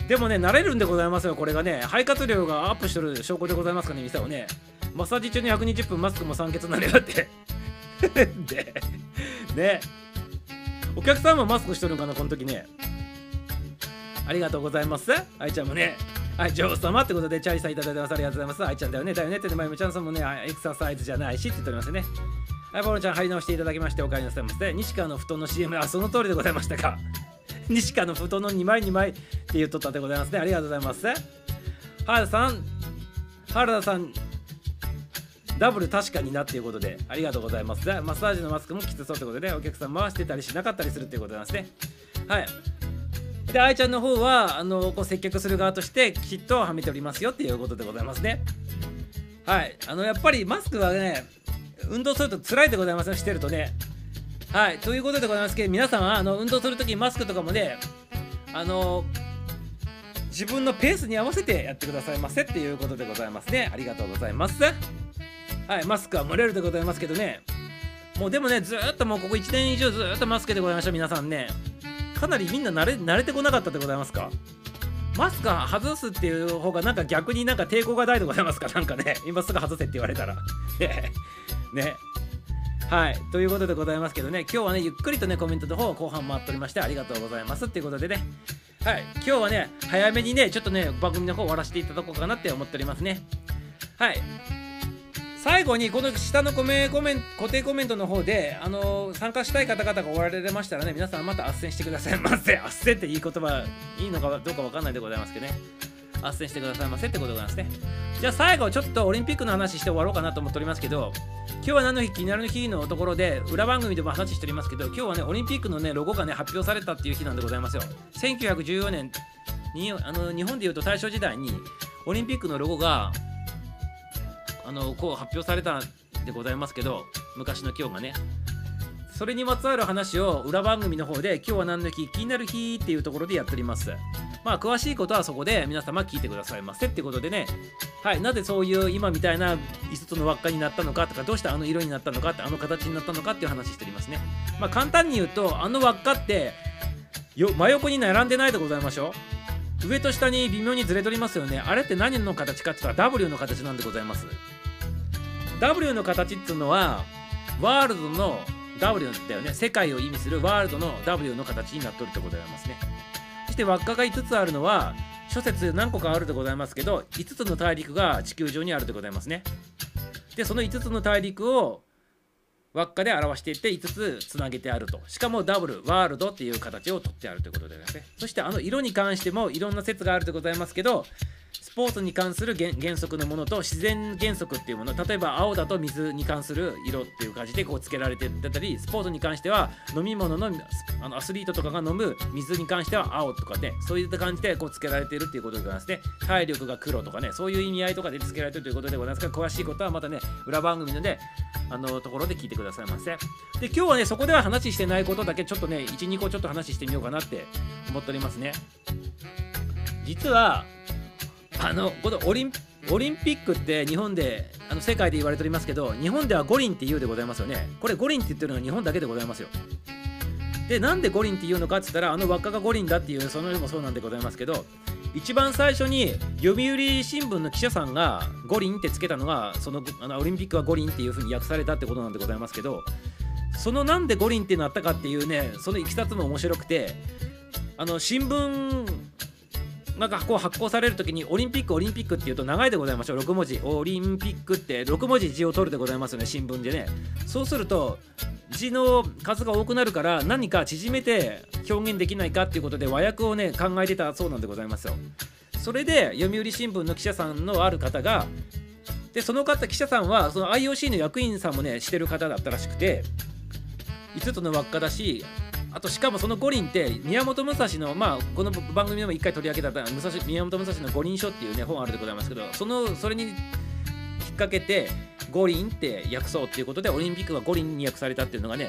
でもね、慣れるんでございますよ、これがね。肺活量がアップしてる証拠でございますかね、店をね。マッサージ中に120分マスクも酸欠になんだよって。で、ね。お客さんもマスクしとるんかな、この時ね。ありがとうございます。愛ちゃんもね、はい、女王様ってことで、チャリさんいただいてます。ありがとうございます。愛ちゃんだよね、だよねってね、まゆみちゃんさんもね、エクササイズじゃないしって言っておりますね。はい、ボロちゃん、貼り直していただきまして、お帰りなさいませ。西川の布団の CM、あ、その通りでございましたか。西川の布団の2枚2枚って言っとったでございますね。ありがとうございます。原田さん、原田さん、ダブル確かになっていうことで、ありがとうございます。マッサージのマスクもきつそうってことで、お客さん回してたりしなかったりするっていうことなんですね。はい。で、愛ちゃんの方は、あの、こう接客する側として、きっとはめておりますよっていうことでございますね。はい。あの、やっぱりマスクはね、運動すると辛いでございますよ、してるとね。はい。ということでございますけど、皆さん、あの、運動するときマスクとかもね、あの、自分のペースに合わせてやってくださいませっていうことでございますね。ありがとうございます。はい。マスクは漏れるでございますけどね。もうでもね、ずっともうここ1年以上ずっとマスクでございました、皆さんね。かなりみんな慣れ慣れてこなかったでございますか？マスク外すっていう方がなんか逆になんか抵抗が大でございますか？なんかね、今すぐ外せって言われたら。ね。はい。ということでございますけどね、今日はね、ゆっくりとね、コメントの方を後半回っておりまして、ありがとうございますっていうことでね。はい。今日はね、早めにね、ちょっとね、番組の方終わらせていただこうかなって思っておりますね。はい。最後にこの下のコメコメン固定コメントの方で、あのー参加したい方々がおられましたらね皆さんまた斡旋してくださいませ斡旋っていい言葉いいのかどうかわかんないでございますけどね斡旋してくださいませってことでございますね。じゃあ最後ちょっとオリンピックの話して終わろうかなと思っておりますけど今日は何の日気になる日のところで裏番組でも話しておりますけど今日はねオリンピックのねロゴがね発表されたっていう日なんでございますよ。1914年にあの日本でいうと大正時代にオリンピックのロゴがあのこう発表されたんでございますけど昔の今日がね。それにまつわる話を裏番組の方で今日は何の日気になる日っていうところでやっております。まあ詳しいことはそこで皆様聞いてくださいませってことでね。はいなぜそういう今みたいな5つの輪っかになったのかとかどうしてあの色になったのかってあの形になったのかっていう話しておりますね。まあ簡単に言うとあの輪っかってよ真横に並んでないでございましょう。上と下に微妙にずれとりますよね。あれって何の形かって言ったら W の形なんでございます。W の形っていうのはワールドの W だよね。世界を意味するワールドの W の形になっとるってことでございますね。そして輪っかが5つあるのは諸説何個かあるでございますけど5つの大陸が地球上にあるでございますね。でその5つの大陸を輪っかで表していって5つつなげてあると。しかもダブルワールドっていう形をとってあるということでですね。そしてあの色に関してもいろんな説があるでございますけどスポーツに関する原原則のものと自然原則っていうもの例えば青だと水に関する色っていう感じでこう付けられてたりスポーツに関しては飲み物のあのアスリートとかが飲む水に関しては青とかでそういった感じでこう付けられているっていうことでございますね。体力が黒とかねそういう意味合いとかで付けられてるということでございますから詳しいことはまたね裏番組のであのところで聞いてくださいませ。で今日はねそこでは話してないことだけちょっとね12個ちょっと話してみようかなって思っておりますね。実はあのこのオリンオリンピックって日本であの世界で言われておりますけど日本では五輪って言うでございますよね。これ五輪って言ってるのは日本だけでございますよ。でなんで五輪って言うのかっつったらあの輪っかが五輪だっていうその絵もそうなんでございますけど一番最初に読売新聞の記者さんが五輪ってつけたのがそのあのオリンピックは五輪っていうふうに訳されたってことなんでございますけどそのなんで五輪ってなったかっていうねそのいきさつも面白くてあの新聞なんかこう発行されるときにオリンピックオリンピックっていうと長いでございましょう。6文字。オリンピックって6文字字を取るでございますよね新聞でね。そうすると字の数が多くなるから何か縮めて表現できないかっていうことで和訳をね考えてたそうなんでございますよ。それで読売新聞の記者さんのある方がでその方記者さんはその IOC の役員さんもねしてる方だったらしくて5つの輪っかだしあとしかもその五輪って宮本武蔵のまあこの番組でも一回取り上げた武蔵宮本武蔵の五輪書っていうね本あるでございますけどそのそれに引っ掛けて五輪って訳そうっていうことでオリンピックが五輪に訳されたっていうのがね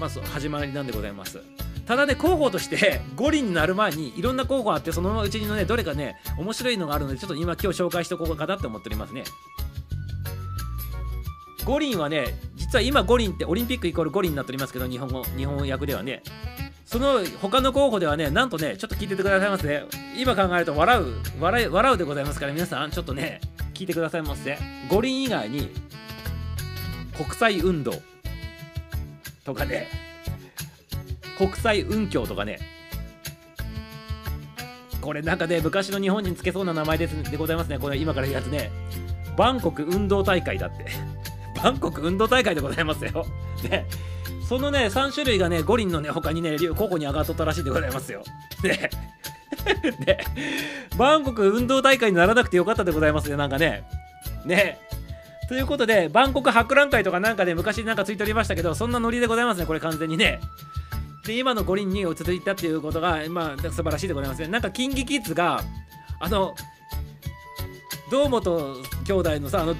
まず始まりなんでございます。ただね候補として 五輪になる前にいろんな候補あってそのうちのねどれかね面白いのがあるのでちょっと今今日紹介しておこうかなって思っておりますね。五輪はね実は今五輪ってオリンピックイコール五輪になっておりますけど日本語日本訳ではね。その他の候補ではねなんとねちょっと聞いててくださいませ今考えると笑う笑い笑うでございますから皆さんちょっとね聞いてくださいませ五輪以外に国際運動とかね国際運協とかねこれなんかね昔の日本につけそうな名前ですでございますね。これ今から言うやつね。バンコク運動大会だって。バンコク運動大会でございますよ。ね。そのね3種類がね五輪のね他にね候補に上がっとったらしいでございますよ。ね。ね。バンコク運動大会にならなくてよかったでございますねなんかね。ね。ということで、バンコク博覧会とかなんかで、ね、昔なんかついておりましたけど、そんなノリでございますね、これ完全にね。で、今の五輪に落ち着いたっていうことが、まあ、素晴らしいでございますね。なんか、キンキキッズが、あの、堂本兄弟のさ、あの、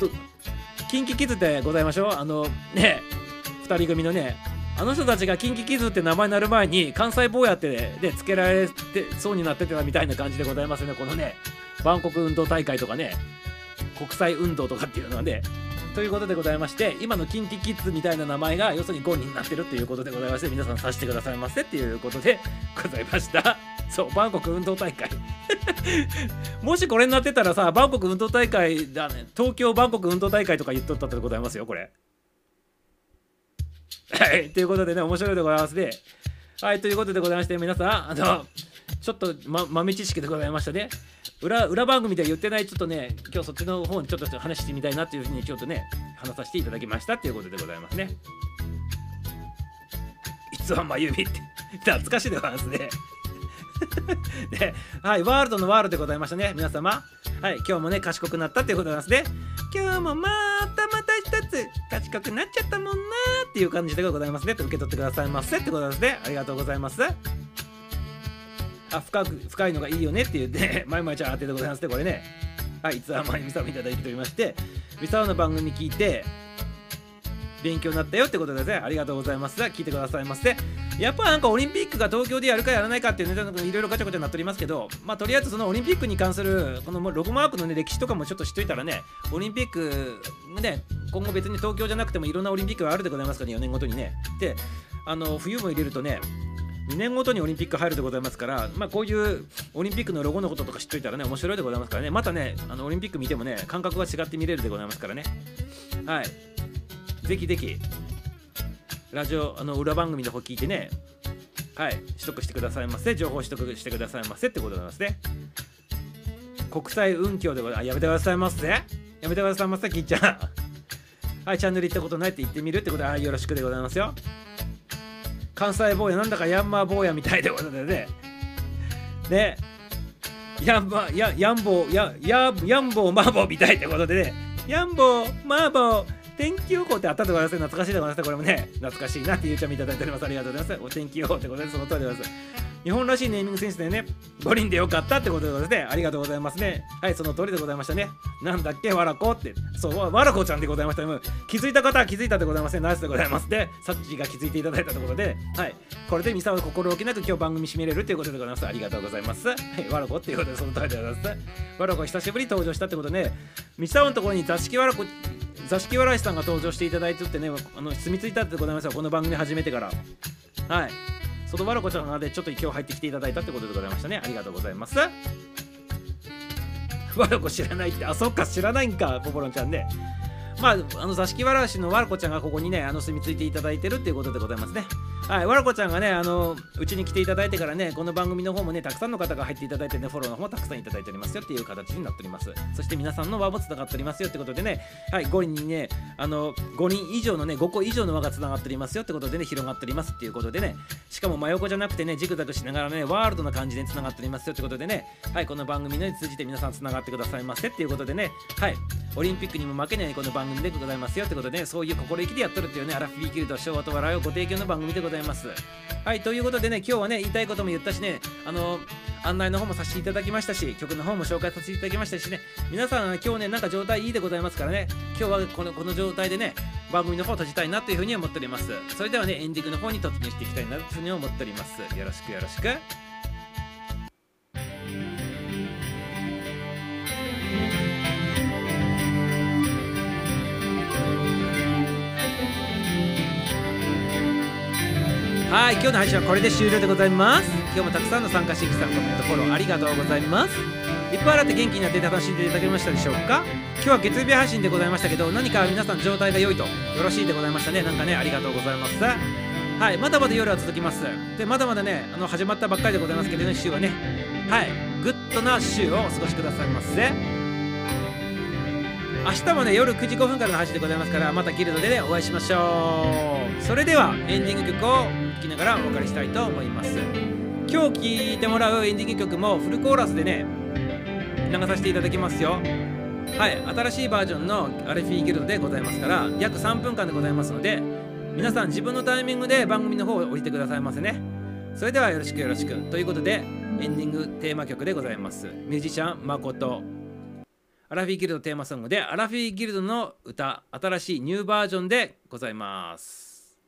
キンキキズってございましょう。あの、ね、2人組のね、あの人たちがキンキキズって名前になる前に、関西坊やってで、ね、つけられてそうになってたみたいな感じでございますね、このね、バンコク運動大会とかね。国際運動とかっていうのはね。ということでございまして今の KinKiKids みたいな名前が要するに5人になってるっていうことでございまして皆さんさしてくださいませっていうことでございました。そうバンコク運動大会。もしこれになってたらさバンコク運動大会だね。東京バンコク運動大会とか言っとったってございますよこれ。はいということでね面白いでございますね。はいということでございまして皆さんあのちょっと、ま、豆知識でございましたね。裏裏番組では言ってないちょっとね今日そっちの方にちょっと話してみたいなっていうふうにちょっとね話させていただきました。っていうことでございますね。いつはまゆみって懐かしいでございますね。で はいワールドのワールドでございましたね皆様。はい今日もね賢くなったっていうことでございますね。今日もまたまた一つ賢くなっちゃったもんなっていう感じでございますね。受け取ってくださいませってことですね。ありがとうございます。あ深く深いのがいいよねって言ってまいまいちゃん当てでございますねこれね。はいいつはまゆみさんいただいておりましてみさおの番組聞いて勉強になったよってことでねありがとうございます聞いてくださいませやっぱなんかオリンピックが東京でやるかやらないかっていうネタいろいろガチャガチャになっておりますけどまあとりあえずそのオリンピックに関するこのロゴマークのね歴史とかもちょっと知っといたらねオリンピックね今後別に東京じゃなくてもいろんなオリンピックがあるでございますから、ね、4年ごとにねであの冬も入れるとね2年ごとにオリンピック入るでございますから、まあ、こういうオリンピックのロゴのこととか知っといたらね、面白いでございますからね、またね、あのオリンピック見てもね、感覚が違って見れるでございますからね。はい。ぜひぜひ、ラジオ、あの裏番組の方聞いてね、はい、取得してくださいませ、情報取得してくださいませってことなんですね。国際運協でございます。やめてくださいませ。やめてくださいませ、きっちゃん。はい、チャンネル行ったことないって言ってみるってことはよろしくでございますよ。関西坊やなんだかヤンマー坊やみたいでことでねねヤンマやヤンボーやヤンボーマーボーみたいってことでねヤンボーマーボー天気予報ってあったでございます懐かしいでございますこれもね。懐かしいなってゆうちゃんいただいております。ありがとうございます。お天気予報ってことでその通りでございます。日本らしいネーミングセンスでね五輪でよかったってことでございますね。ありがとうございますね。はいその通りでございましたね。なんだっけわらこって。そうわらこちゃんでございました気づいた方は気づいたでございますね。ナイスでございますでさっちが気づいていただいたところで。はい。これでミサを心置きなく今日番組締めれるということでございます。ありがとうございます。はい。わらこっていうことでその通りでございます。わらこ久しぶり登場したってことでミサオのところに座敷わらこ座敷わらしさんが登場していただいてってねあの住み着いたってございますよこの番組始めてから。はい。外わらこちゃんがでちょっと今日入ってきていただいたってことでございましたね。ありがとうございます。わらこ知らないってあそっか知らないんかポポロンちゃんね。まあ、あの座敷わらしのわらこちゃんがここにね、あの住み着いていただいてるっていうことでございますね。はい、わらこちゃんがね、あのうちに来ていただいてからね、この番組の方もね、たくさんの方が入っていただいてね、フォローの方もたくさんいただいておりますよっていう形になっております。そして皆さんの輪もつながっておりますよってことでね、はい、5人にね、あの5人以上のね、5個以上の輪がつながっておりますよってことでね、広がっておりますっていうことでね、しかも真横じゃなくてね、ジグザグしながらね、ワールドな感じでつながっておりますよってことでね、はい、この番組の通じて皆さんつながってくださいませっていうことでね、はい、オリンピックにも負けないこの番組でございますよってことでね、そういう心意気でやっとるっていうね、アラフィーキルト昭和と笑いをご提供の番組でございます。はい、ということでね、今日はね、言いたいことも言ったしね、あの、案内の方もさせていただきましたし、曲の方も紹介させていただきましたしね、皆さん今日ね、なんか状態いいでございますからね、今日はこのこの状態でね、番組の方を閉じたいなというふうに思っております。それではね、エンディングの方に突入していきたいなというふうに思っております。よろしくよろしく。はい今日の配信はこれで終了でございます。今日もたくさんの参加してきたコメントフォローありがとうございます。いっぱい笑って元気になって楽しんでいただけましたでしょうか？今日は月曜日配信でございましたけど何か皆さん状態が良いとよろしいでございましたね。なんかねありがとうございます。はいまだまだ夜は続きます。でまだまだねあの始まったばっかりでございますけどね週はね。はいグッドな週をお過ごしくださいませ。明日もね夜9時5分からの配信でございますからまたギルドで、ね、お会いしましょう。それではエンディング曲を聴きながらお別れしたいと思います。今日聴いてもらうエンディング曲もフルコーラスでね流させていただきますよ。はい新しいバージョンのアレフィーギルドでございますから約3分間でございますので皆さん自分のタイミングで番組の方を降りてくださいませね。それではよろしくよろしく。ということでエンディングテーマ曲でございます。ミュージシャン誠アラフィーギルドテーマソングでアラフィーギルドの歌新しいニューバージョンでございます。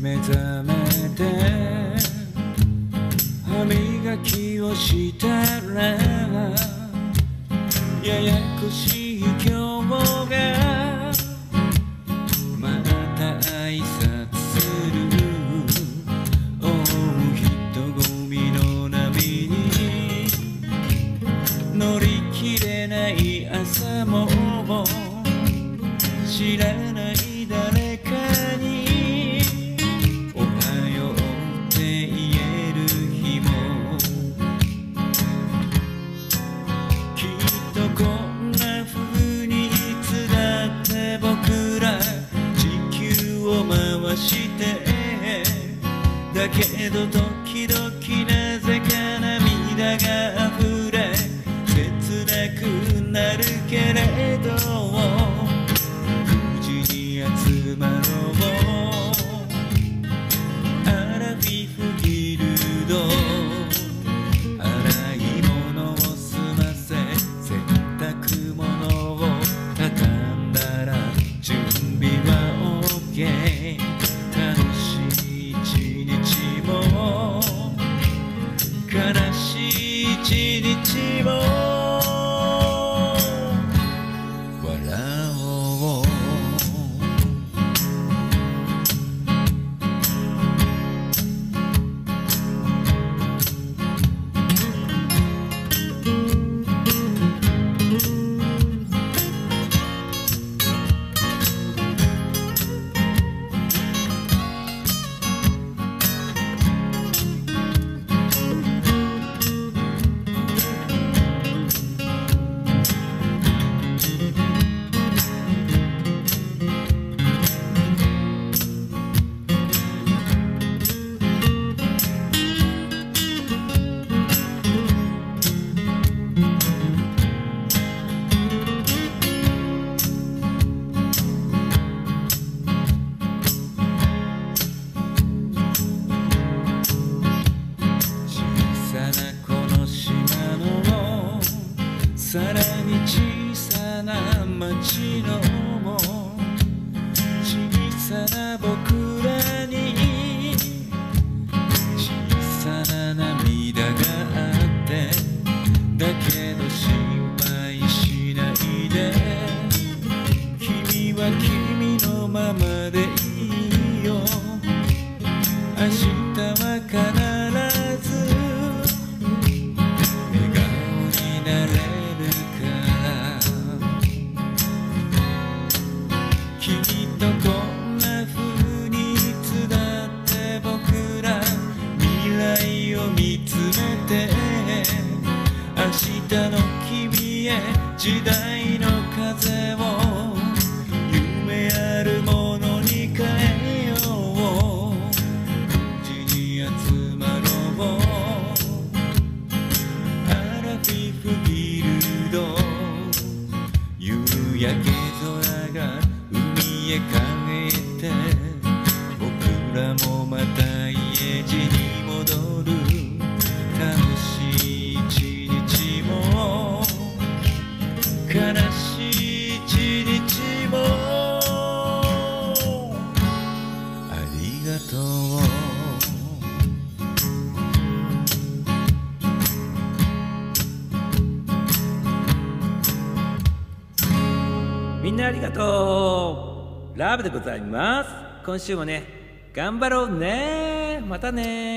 目覚めて歯磨きをしたらややこしい again. だけどラブでございます。今週もね頑張ろうね。またね